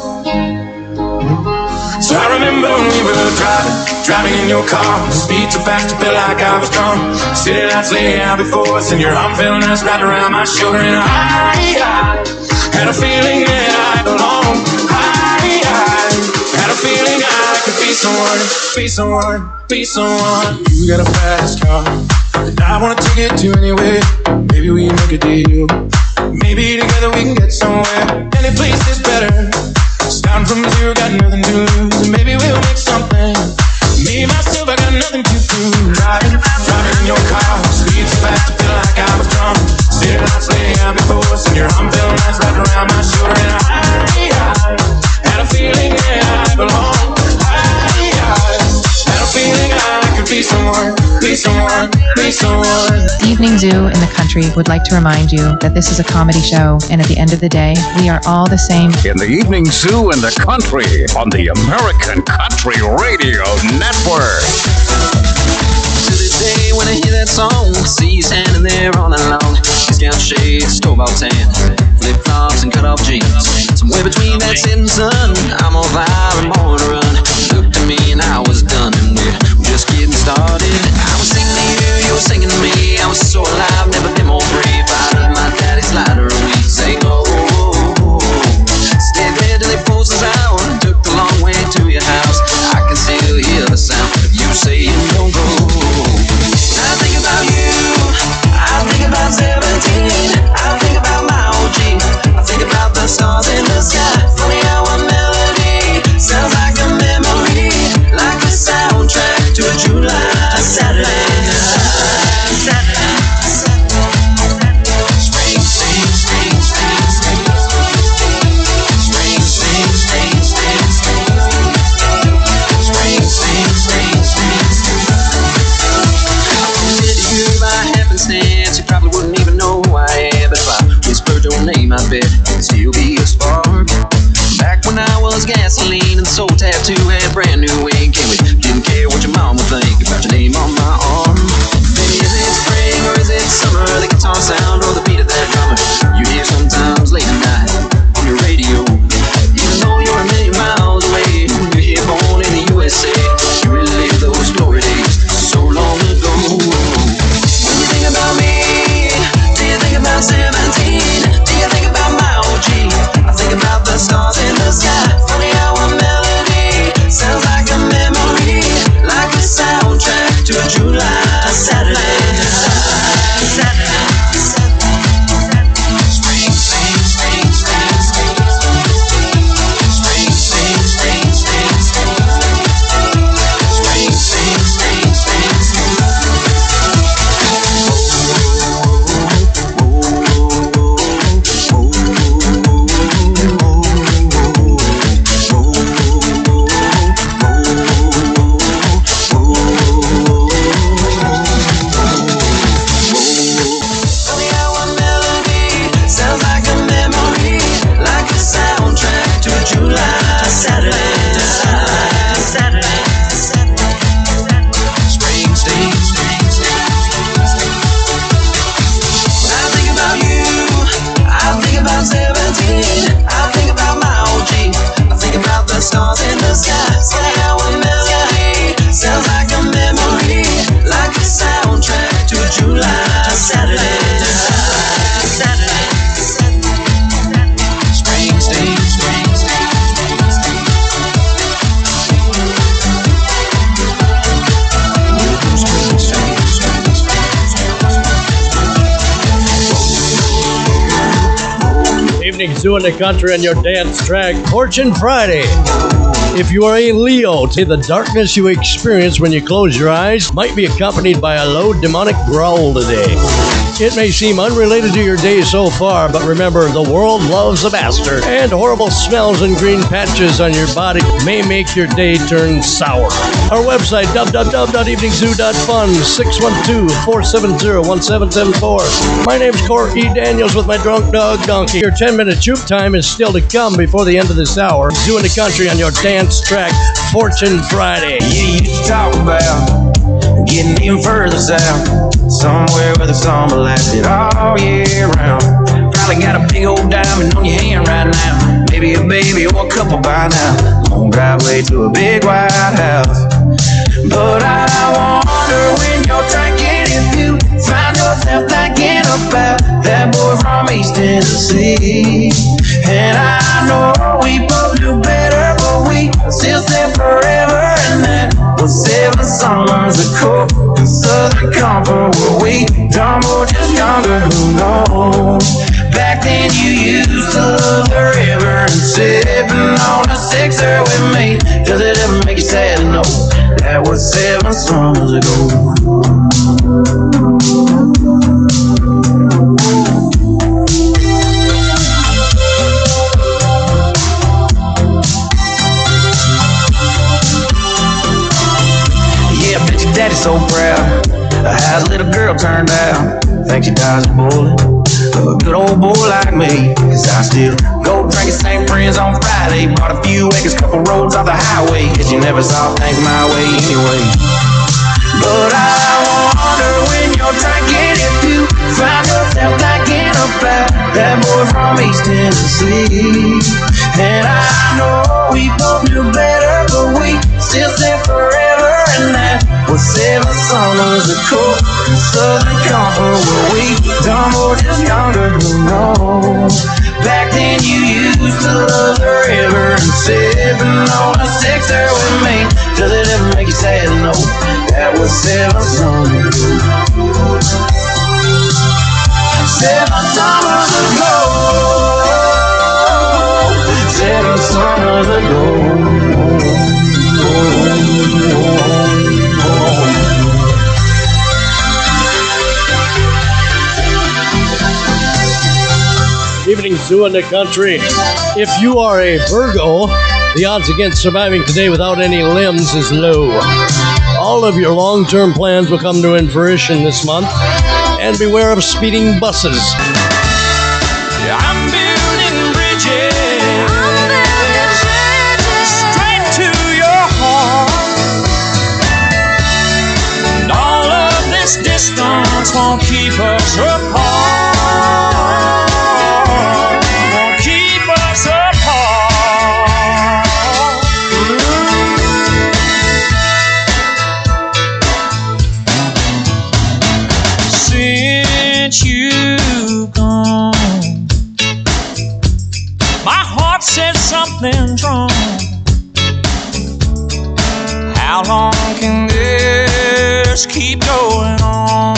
So I remember when we were driving, driving in your car. Speed so fast, I felt like I was drunk. City lights lay out before us, and your arm felt nice wrapped around my shoulder. And I, I had a feeling that I belong. Feeling I could be someone, be someone, be someone. You got a fast car, and I wanna take it to anywhere. Maybe we make a deal. Maybe together we can get somewhere. Any place is better. Starting from zero, got nothing to lose. Maybe we'll make something. Me, myself, I got nothing to prove. Driving, driving in your car. Speed so fast, I feel like I was drunk. City lights lay out before us, and your arm felt nice wrapped around my shoulder. And I, I had a feeling I belong. I, I had a feeling I could be someone, be someone, be someone. Evening Zoo in the Country would like to remind you that this is a comedy show, and at the end of the day, we are all the same. In the Evening Zoo in the Country on the American Country Radio Network. To this day, when I hear that song, see you standing there all alone. Scout shades, store-bought tan, flip-flops and cut-off jeans. Somewhere between that setting sun, I'm on fire and born to run. Looked at me and I was done, and we're just getting started. I was singing to you, you were singing to me. I was so alive, never been more brave. I heard my daddy's lighter, and we sang, Gasoline and soul tattoo had brand new ink, and we didn't care what your mom would think about your name on my arm. Baby, is it spring or is it summer? The guitar sound or the In the Country on your dance track, Fortune Friday. If you are a Leo, the darkness you experience when you close your eyes might be accompanied by a low demonic growl today. It may seem unrelated to your day so far, but remember, the world loves a bastard, and horrible smells and green patches on your body may make your day turn sour. Our website, www.eveningzoo.fun, 612-470-1774. My name's Corky Daniels with my drunk dog donkey. Your 10-minute troop time is still to come before the end of this hour. Zoo in the country on your dance track, Fortune Friday. Yeah, You talk about getting even further south, somewhere where the summer lasted all year round. Probably got a big old diamond on your hand right now, maybe a baby or a couple by now. Long driveway to a big white house. But I wonder when you're drinking if you find yourself thinking about that boy from East Tennessee. And I know we both knew better, but we still said forever. And that seven summers ago in Southern Comfort, where we dumb or just younger, who knows? Back then you used to love the river and sipping on a sixer with me. Does it ever make you sad know that was seven summers ago? Of how his little girl turned out. Think she dies a bullet. A good old boy like me. Cause I still go drinking same friends on Friday. Bought a few acres, couple roads off the highway. Cause you never saw things my way anyway. But I wonder when you're drinking if you find yourself thinking about that boy from East Tennessee. And I know we both knew better, but we still said forever. And that seven summers ago. in Southern Comfort, where we dumb or just younger, who knows? Back then you used to love the river and sipping on a sixer with me. Does it ever make you sad know that was seven summers ago? Seven summers ago. Seven summers ago. Evening Zoo in the Country. If you are a Virgo, the odds against surviving today without any limbs is low. All of your long term plans will come to fruition this month, and beware of speeding buses. I'm building bridges. Distance won't keep us apart. Since you've gone. My heart says something's wrong. How long can this keep going on?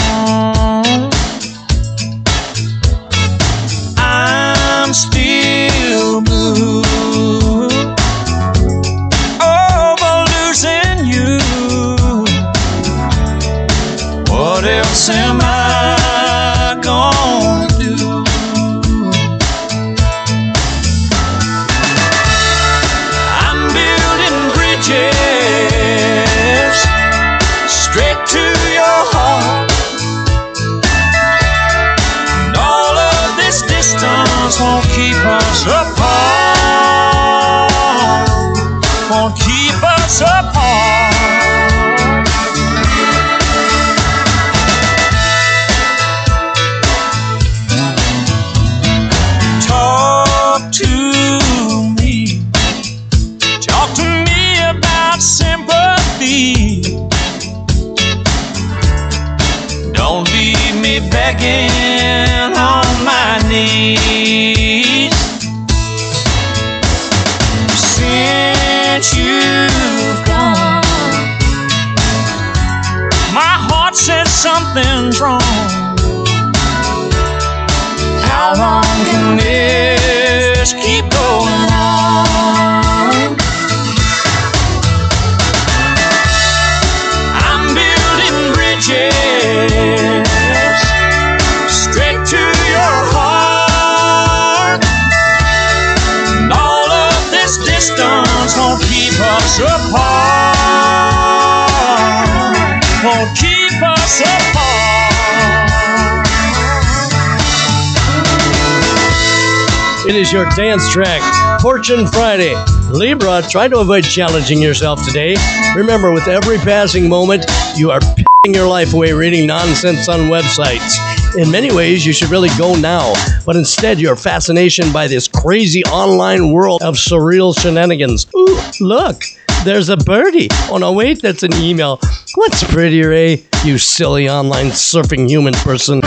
your dance track, Fortune Friday. Libra, try to avoid challenging yourself today. Remember, with every passing moment, you are p***ing your life away reading nonsense on websites. In many ways, you should really go now, but instead, your fascination by this crazy online world of surreal shenanigans. Ooh, look, there's a birdie. Oh no, wait, that's an email. What's prettier, eh? You silly online surfing human person.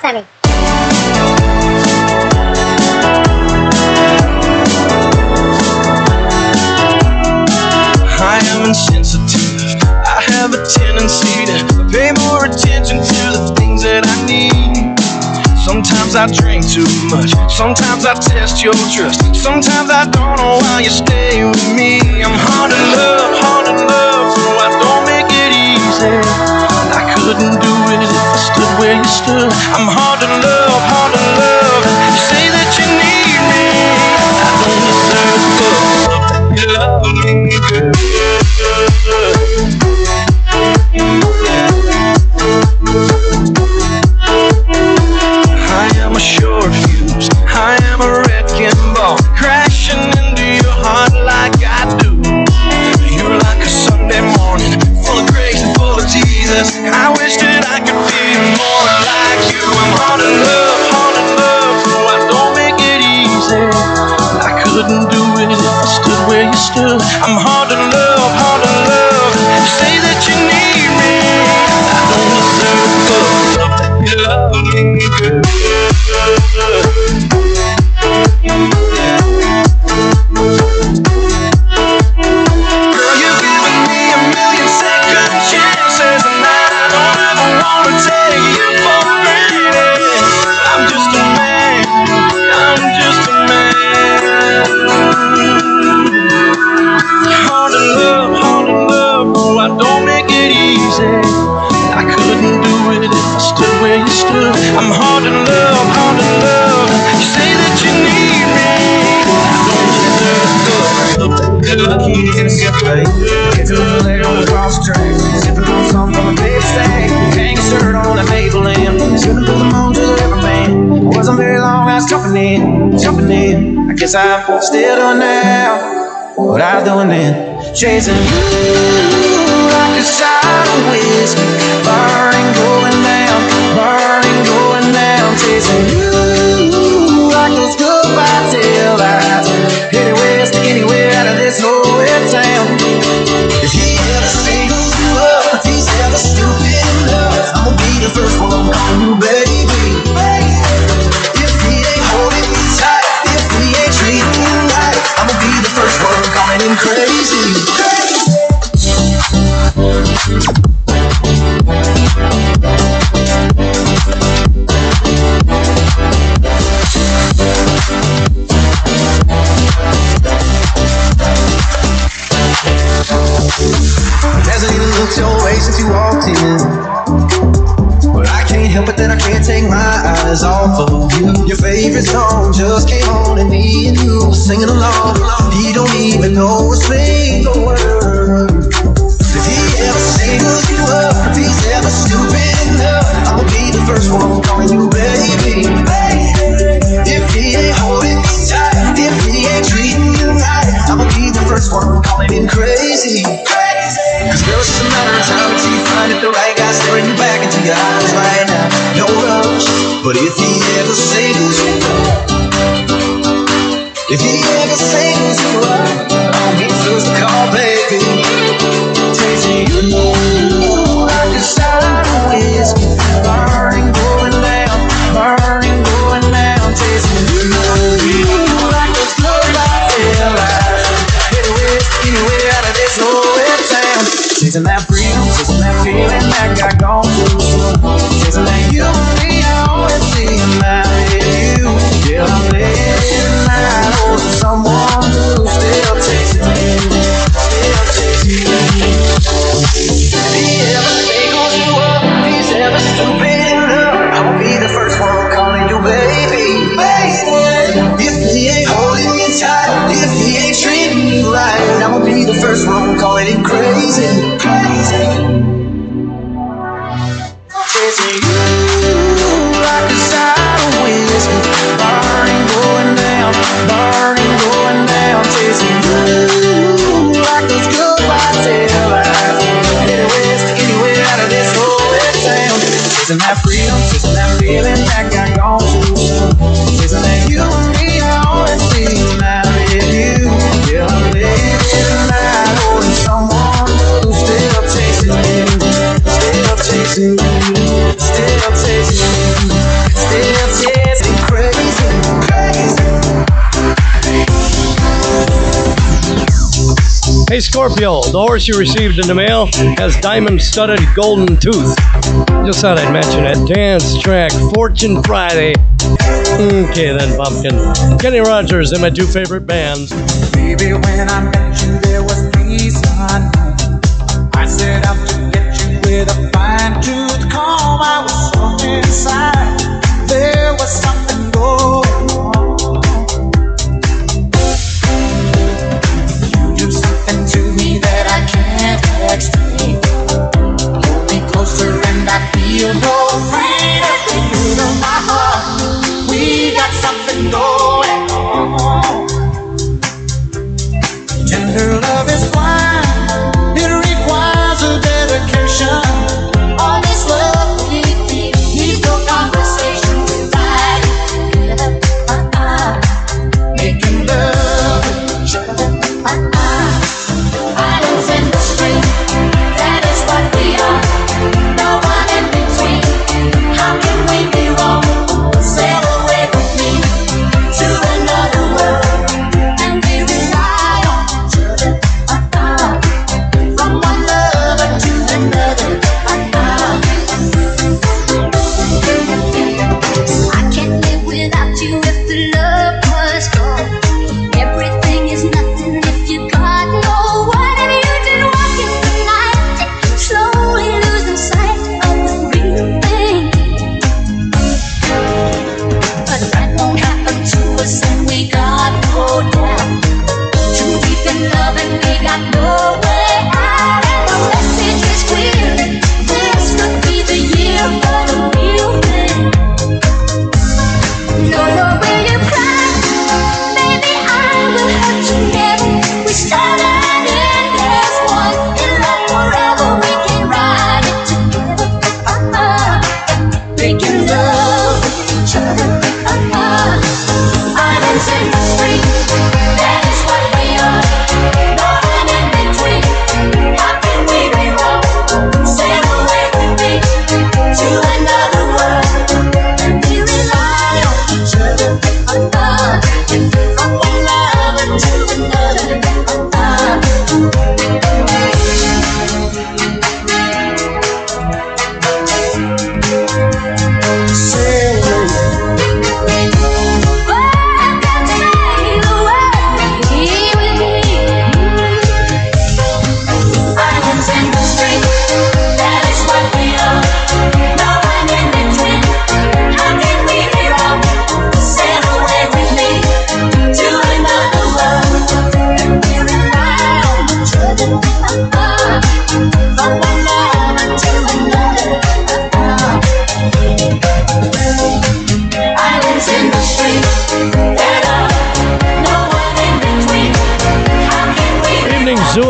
Sorry. I am insensitive. I have a tendency to pay more attention to the things that I need. Sometimes I drink too much. Sometimes I test your trust. Sometimes I don't know why you stay with me. I'm hard to love, hard to love, so I don't make it easy. I couldn't do it if I stood where you stood. I'm hard to love. this. I Still do now what I do then. Chasing you like a shadow whiskey, burning. Hey Scorpio, the horse you received in the mail has diamond studded golden tooth. Just thought I'd mention it. Dance track, Fortune Friday. Okay then, Pumpkin. Kenny Rogers and my two favorite bands. Baby, when I met you, there was peace unknown. I set out to get you with a fine tooth comb. I was so inside. There was something going on. You do something to me that I can't explain. Hold me closer and I feel no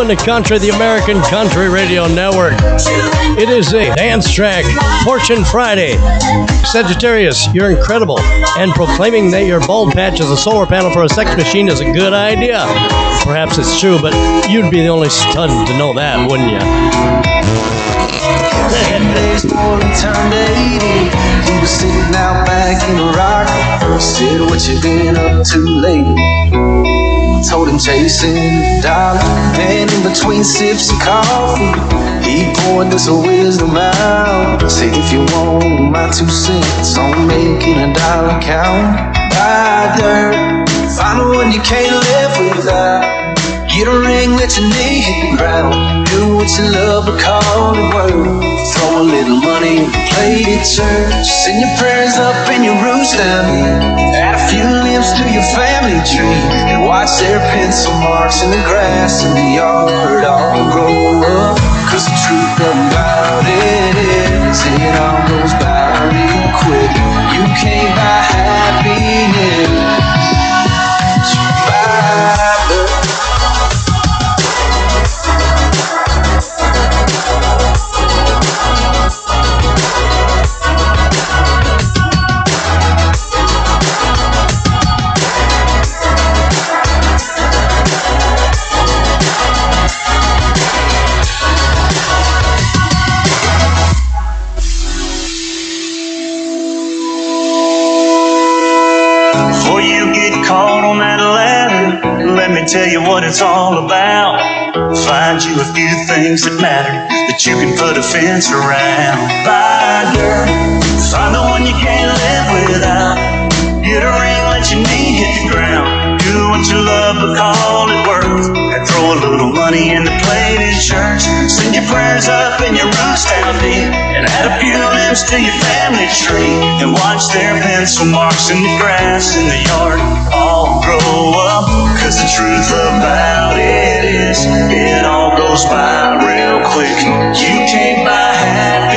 the Country, the American Country Radio Network. It is a dance track, Fortune Friday. Sagittarius, you're incredible. And proclaiming that your bald patch is a solar panel for a sex machine is a good idea. Perhaps it's true, but you'd be the only stud to know that, wouldn't you? days before he turned 80. He was sitting out back in rock. Said, What you been up to lately? Told him chasing dollar. And in between sips of coffee, he poured this wisdom out. Said, If you want my two cents on making a dollar count, buy dirt. Find the one you can't live without. Get a ring, let your knee hit the ground. Do what you love, but call it work. Throw a little money play at church. Send your prayers up and your roots down few limbs to your family tree. And watch their pencil marks in the grass in the yard all grow up. Cause the truth about it is, it all goes by real quick. You can't buy a few things that matter that you can put a fence around. Buy find the one you can't live without. Get a ring, let your knee hit the ground. What you love, but call it work. And throw a little money in the plate in church. Send your prayers up in your roots down deep. And add a few limbs to your family tree. And watch their pencil marks in the grass in the yard all grow up. Cause the truth about it is, it all goes by real quick. You can't buy happiness,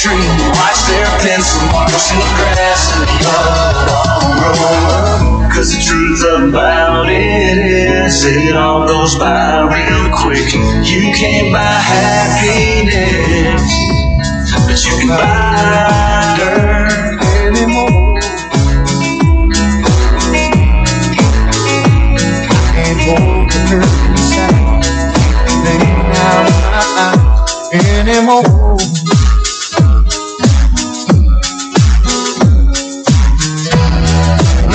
tree. Watch their pencil marks in the grass and the grow up. Cause the truth about it is, it all goes by real quick. You can't buy happiness, but you can buy her anymore. Can't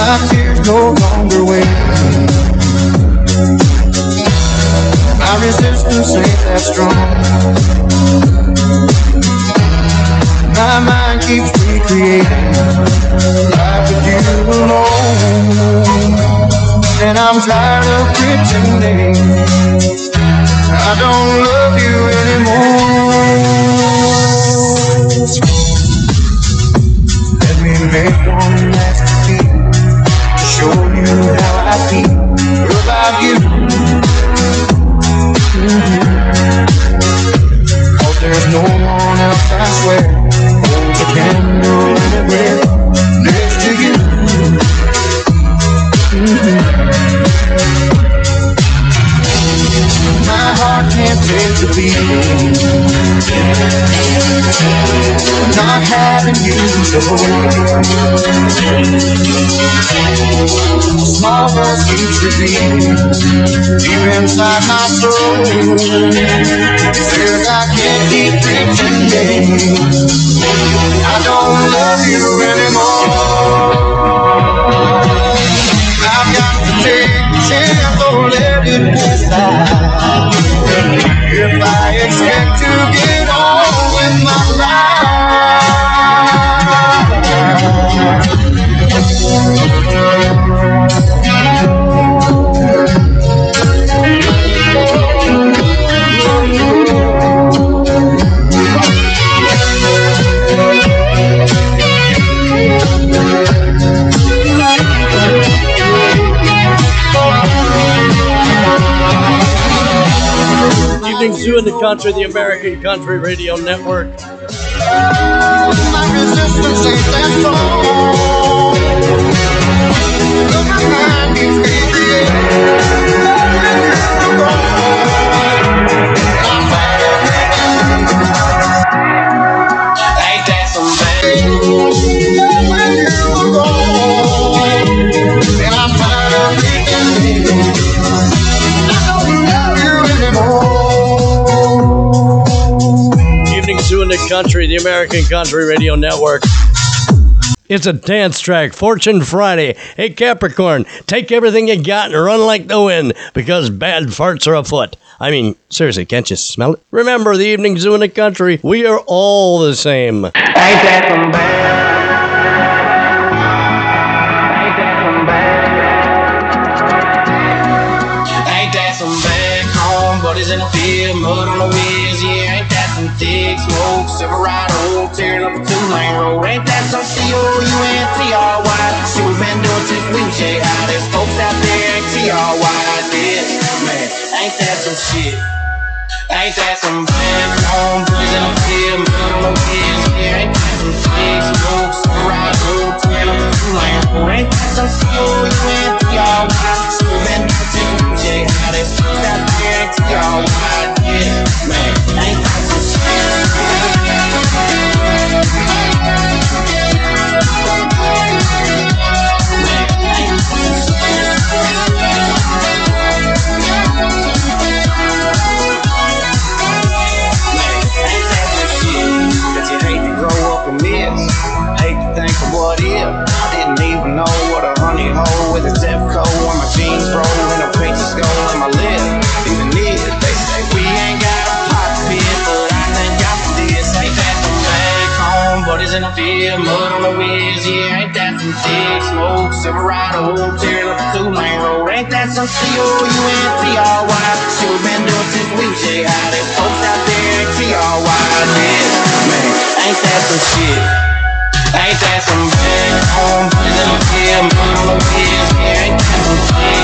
My tears no longer wait. My resistance ain't that strong. My mind keeps recreating life with you alone. And I'm tired of pretending I don't love you anymore. Let me make one last how I feel about you. Mhm. Cause there's no one else, I swear, you hold. Small world keeps repeating deep inside my soul. Says I can't keep pretending I don't love you anymore. I've got to take a chance pass by. If I expect to get Zoo in the Country, the American Country Radio Network. Country, the American Country Radio Network. It's a dance track, Fortune Friday. Hey, Capricorn, take everything you got and run like the wind because bad farts are afoot. I mean, seriously, can't you smell it? Remember, the Evening Zoo in the Country, we are all the same. Mud on the wheels, yeah. Ain't that some thick smoke, Silverado, tearing up a. Ain't that some C-O-U-N-T-R-Y? Doing since we was shit. How there's folks out there ain't T-R-Y. Man, ain't that some shit? Ain't that some bad in a field, middle kids? Yeah, ain't that some big smokes, ride road, twin up. Ain't that some went to y'all? Swimming to J, how they put that there y'all? Yeah, man, ain't that in the field, mud on the wheels? Yeah, ain't that some thick smoke, Silverado, tearing up the two lane road? Ain't that some C-O-U-N-T-R-Y? Should've been doing since we J. How them folks out there T-R-Y? Yeah, man, ain't that some shit? Ain't that some bad home in the field, mud on the wheels? Yeah, ain't that some thick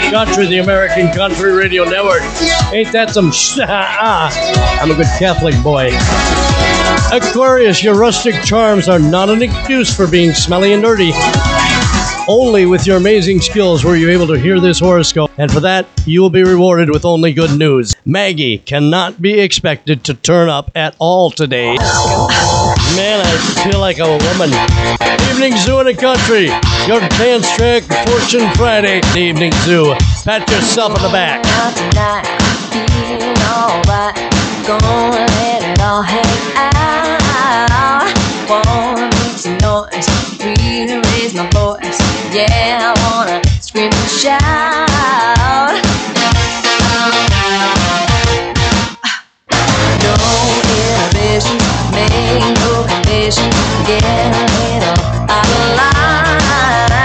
the country, the American Country Radio Network. Ain't that some sh- *laughs* ah? I'm a good Catholic boy. Aquarius, your rustic charms are not an excuse for being smelly and dirty. Only with your amazing skills were you able to hear this horoscope, and for that, you will be rewarded with only good news. Maggie cannot be expected to turn up at all today. Man, I feel like a woman. Evening Zoo in the country, your dance track, Fortune Friday, the Evening Zoo. Pat yourself on the back. Yeah, I wanna scream and shout. No. Get it up out of line.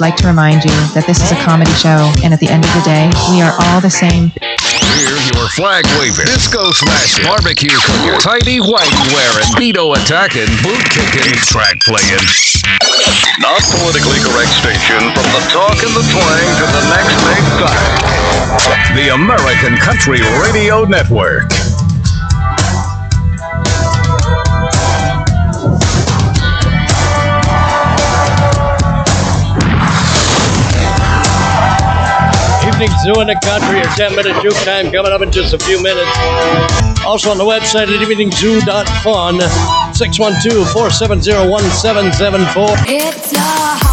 Would like to remind you that this is a comedy show, and at the end of the day, we are all the same. We're your flag waving, disco smashing, barbecue cooking, tidy white wearing, speedo attacking, boot kicking, track playing. Not politically correct station from the talk and the twang to the next big thing. The American Country Radio Network. Evening Zoo in the Country, your 10 minute troop time coming up in just a few minutes. Also on the website at eveningzoo.fun, 612 470 1774. It's a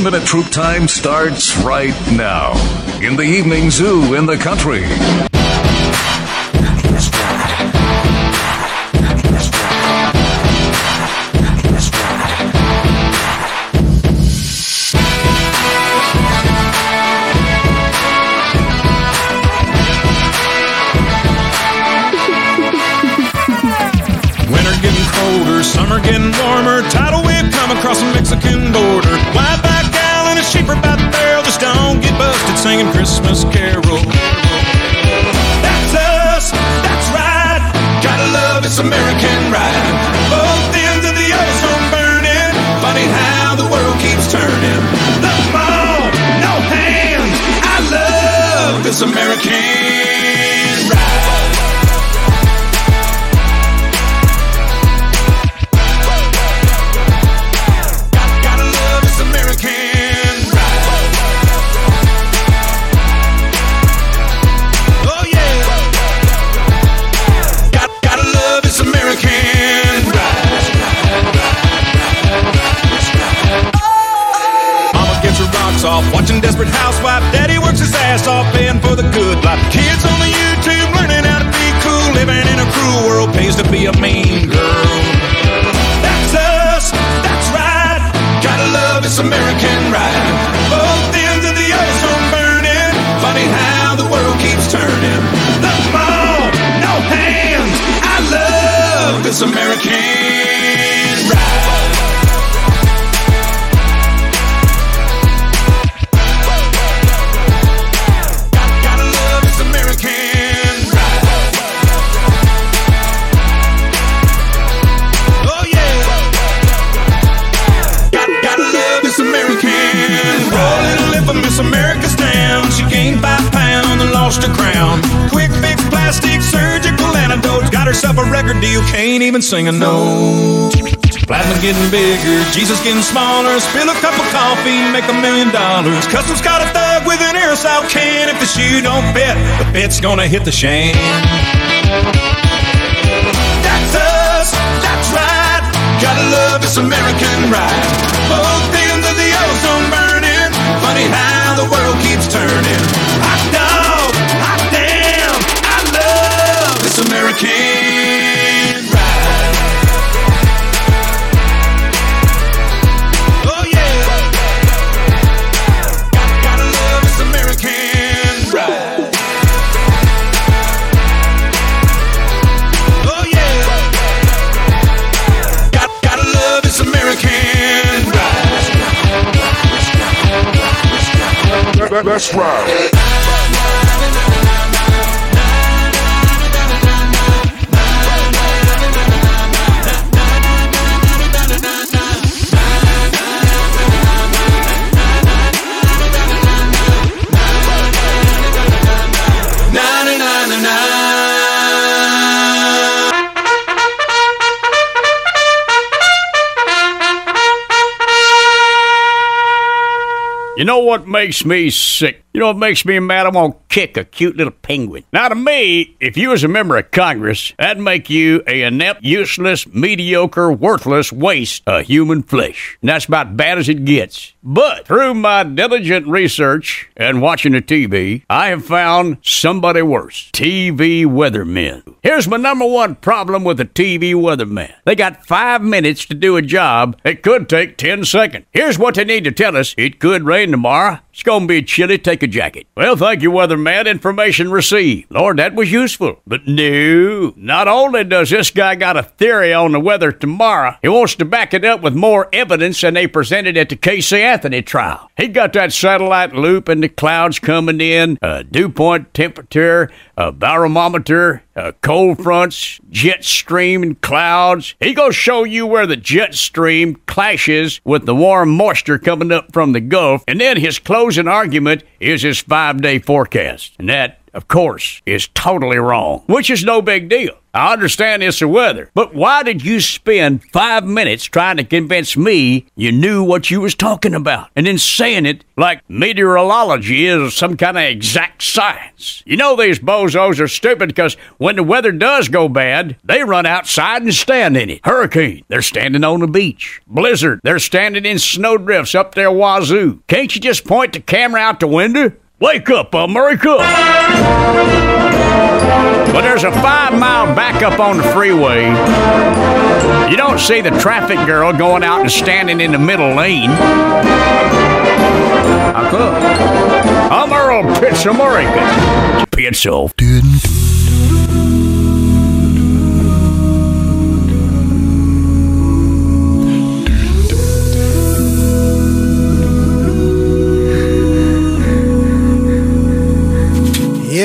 10 minute troop time starts right now. In the evening zoo in the country. Winter getting colder, summer getting warmer. Tidal wave come across the Mexican border. Christmas carol. That's us, that's right. Gotta love this American ride. Both ends of the ozone burning. Funny how the world keeps turning. The ball, no hands. I love this American can't even sing a note. Plasma getting bigger, Jesus getting smaller. Spill a cup of coffee, make a million dollars. Customs got a thug with an aerosol can. If the shoe don't fit, the fit's gonna hit the shame. That's us, that's right. Gotta love this American ride. Both ends of the ozone burning. Funny how the world keeps turning. That's right. You know what makes me sick? You know what makes me mad? I want to kick a cute little penguin. Now, to me, if you was a member of Congress, that'd make you a inept, useless, mediocre, worthless waste of human flesh. And that's about bad as it gets. But through my diligent research and watching the TV, I have found somebody worse. TV weathermen. Here's my number one problem with the TV weatherman. They got five minutes to do a job that could take 10 seconds. Here's what they need to tell us. It could rain tomorrow. It's gonna be chilly. Take a jacket. Well, thank you, weatherman. Information received. Lord, that was useful. But no, not only does this guy got a theory on the weather tomorrow, he wants to back it up with more evidence than they presented at the Casey Anthony trial. He got that satellite loop and the clouds coming in, a dew point temperature, a barometer, uh, cold fronts, jet stream and clouds. He gonna show you where the jet stream clashes with the warm moisture coming up from the Gulf, and then his closing argument is his five-day forecast, and that. Of course, is totally wrong, which is no big deal. I understand it's the weather, but why did you spend five minutes trying to convince me you knew what you was talking about, and then saying it like meteorology is some kind of exact science? You know these bozos are stupid because when the weather does go bad, they run outside and stand in it. Hurricane, they're standing on the beach. Blizzard, they're standing in snowdrifts up their wazoo. Can't you just point the camera out the window? Wake up, America! But there's a five mile backup on the freeway. You don't see the traffic girl going out and standing in the middle lane. How come? I'm Earl Pitts American. Pitzel.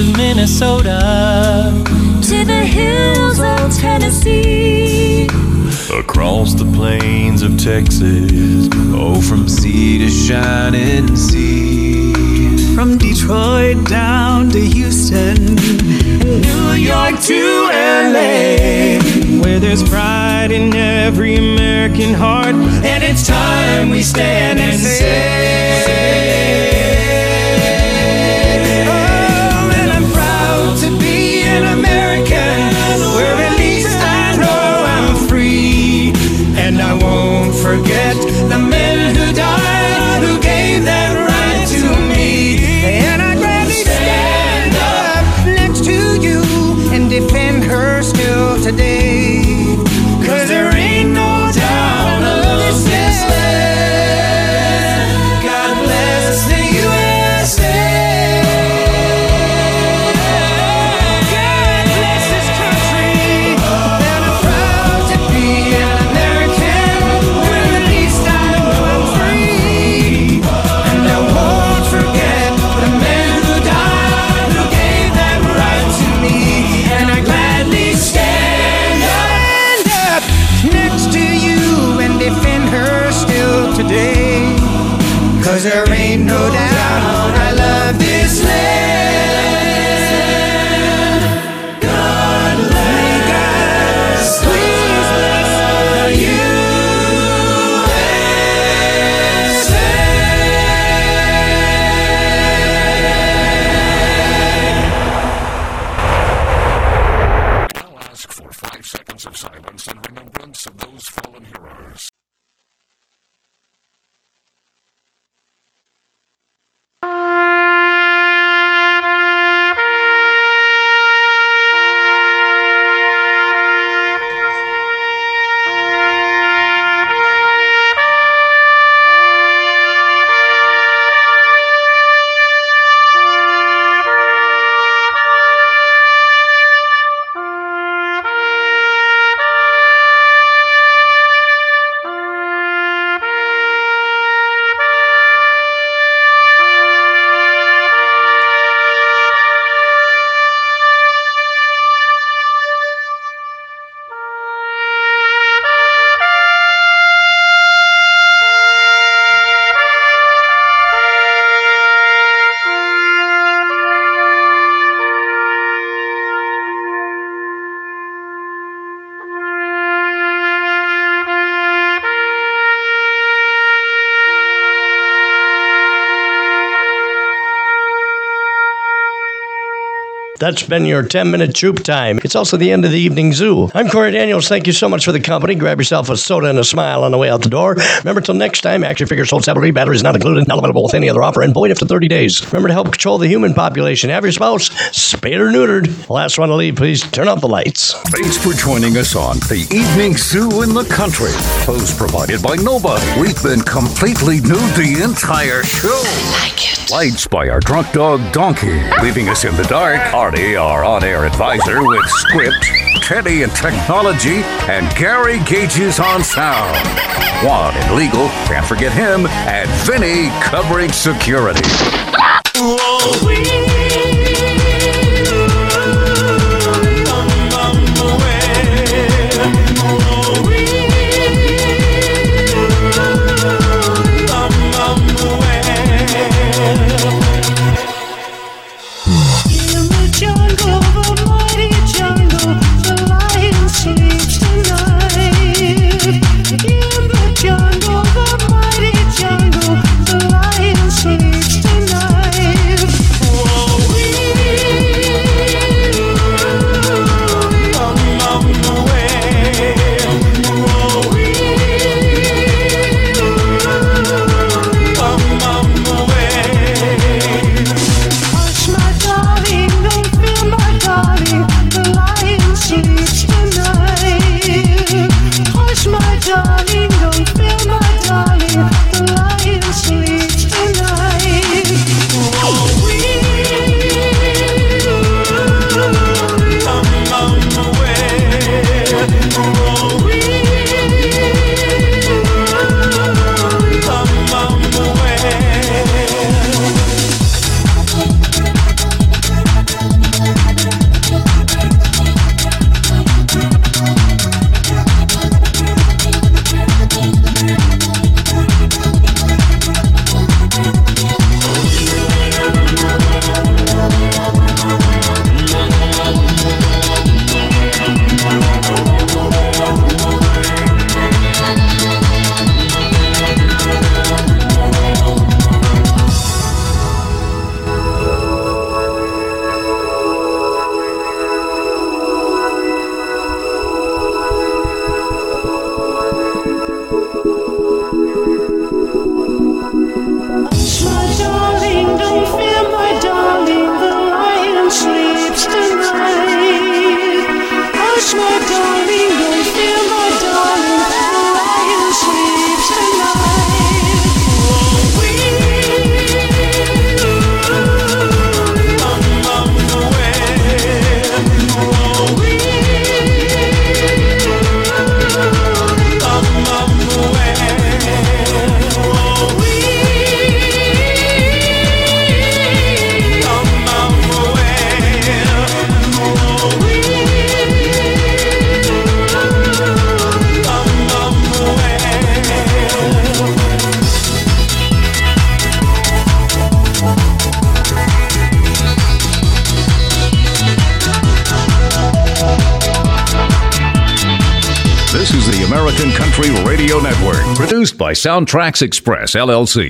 of Minnesota to the hills of Tennessee. Across the plains of Texas, oh, from sea to shining sea. From Detroit down to Houston, New York to LA, where there's pride in every American heart, and it's time we stand and say. That's been your 10 minute troop time. It's also the end of the evening zoo. I'm Corey Daniels. Thank you so much for the company. Grab yourself a soda and a smile on the way out the door. Remember, till next time, action figures sold separately, batteries not included, not available with any other offer, and void after 30 days. Remember to help control the human population. Have your spouse spayed or neutered. Last one to leave, please turn off the lights. Thanks for joining us on the Evening Zoo in the Country. Clothes provided by Nova. We've been completely nude the entire show. like it. Lights by our drunk dog Donkey. Leaving us in the dark, Artie, our on-air advisor with script, Teddy and technology, and Gary Gages on sound. Juan and legal, can't forget him, and Vinny covering security. SoundtraX Express, LLC.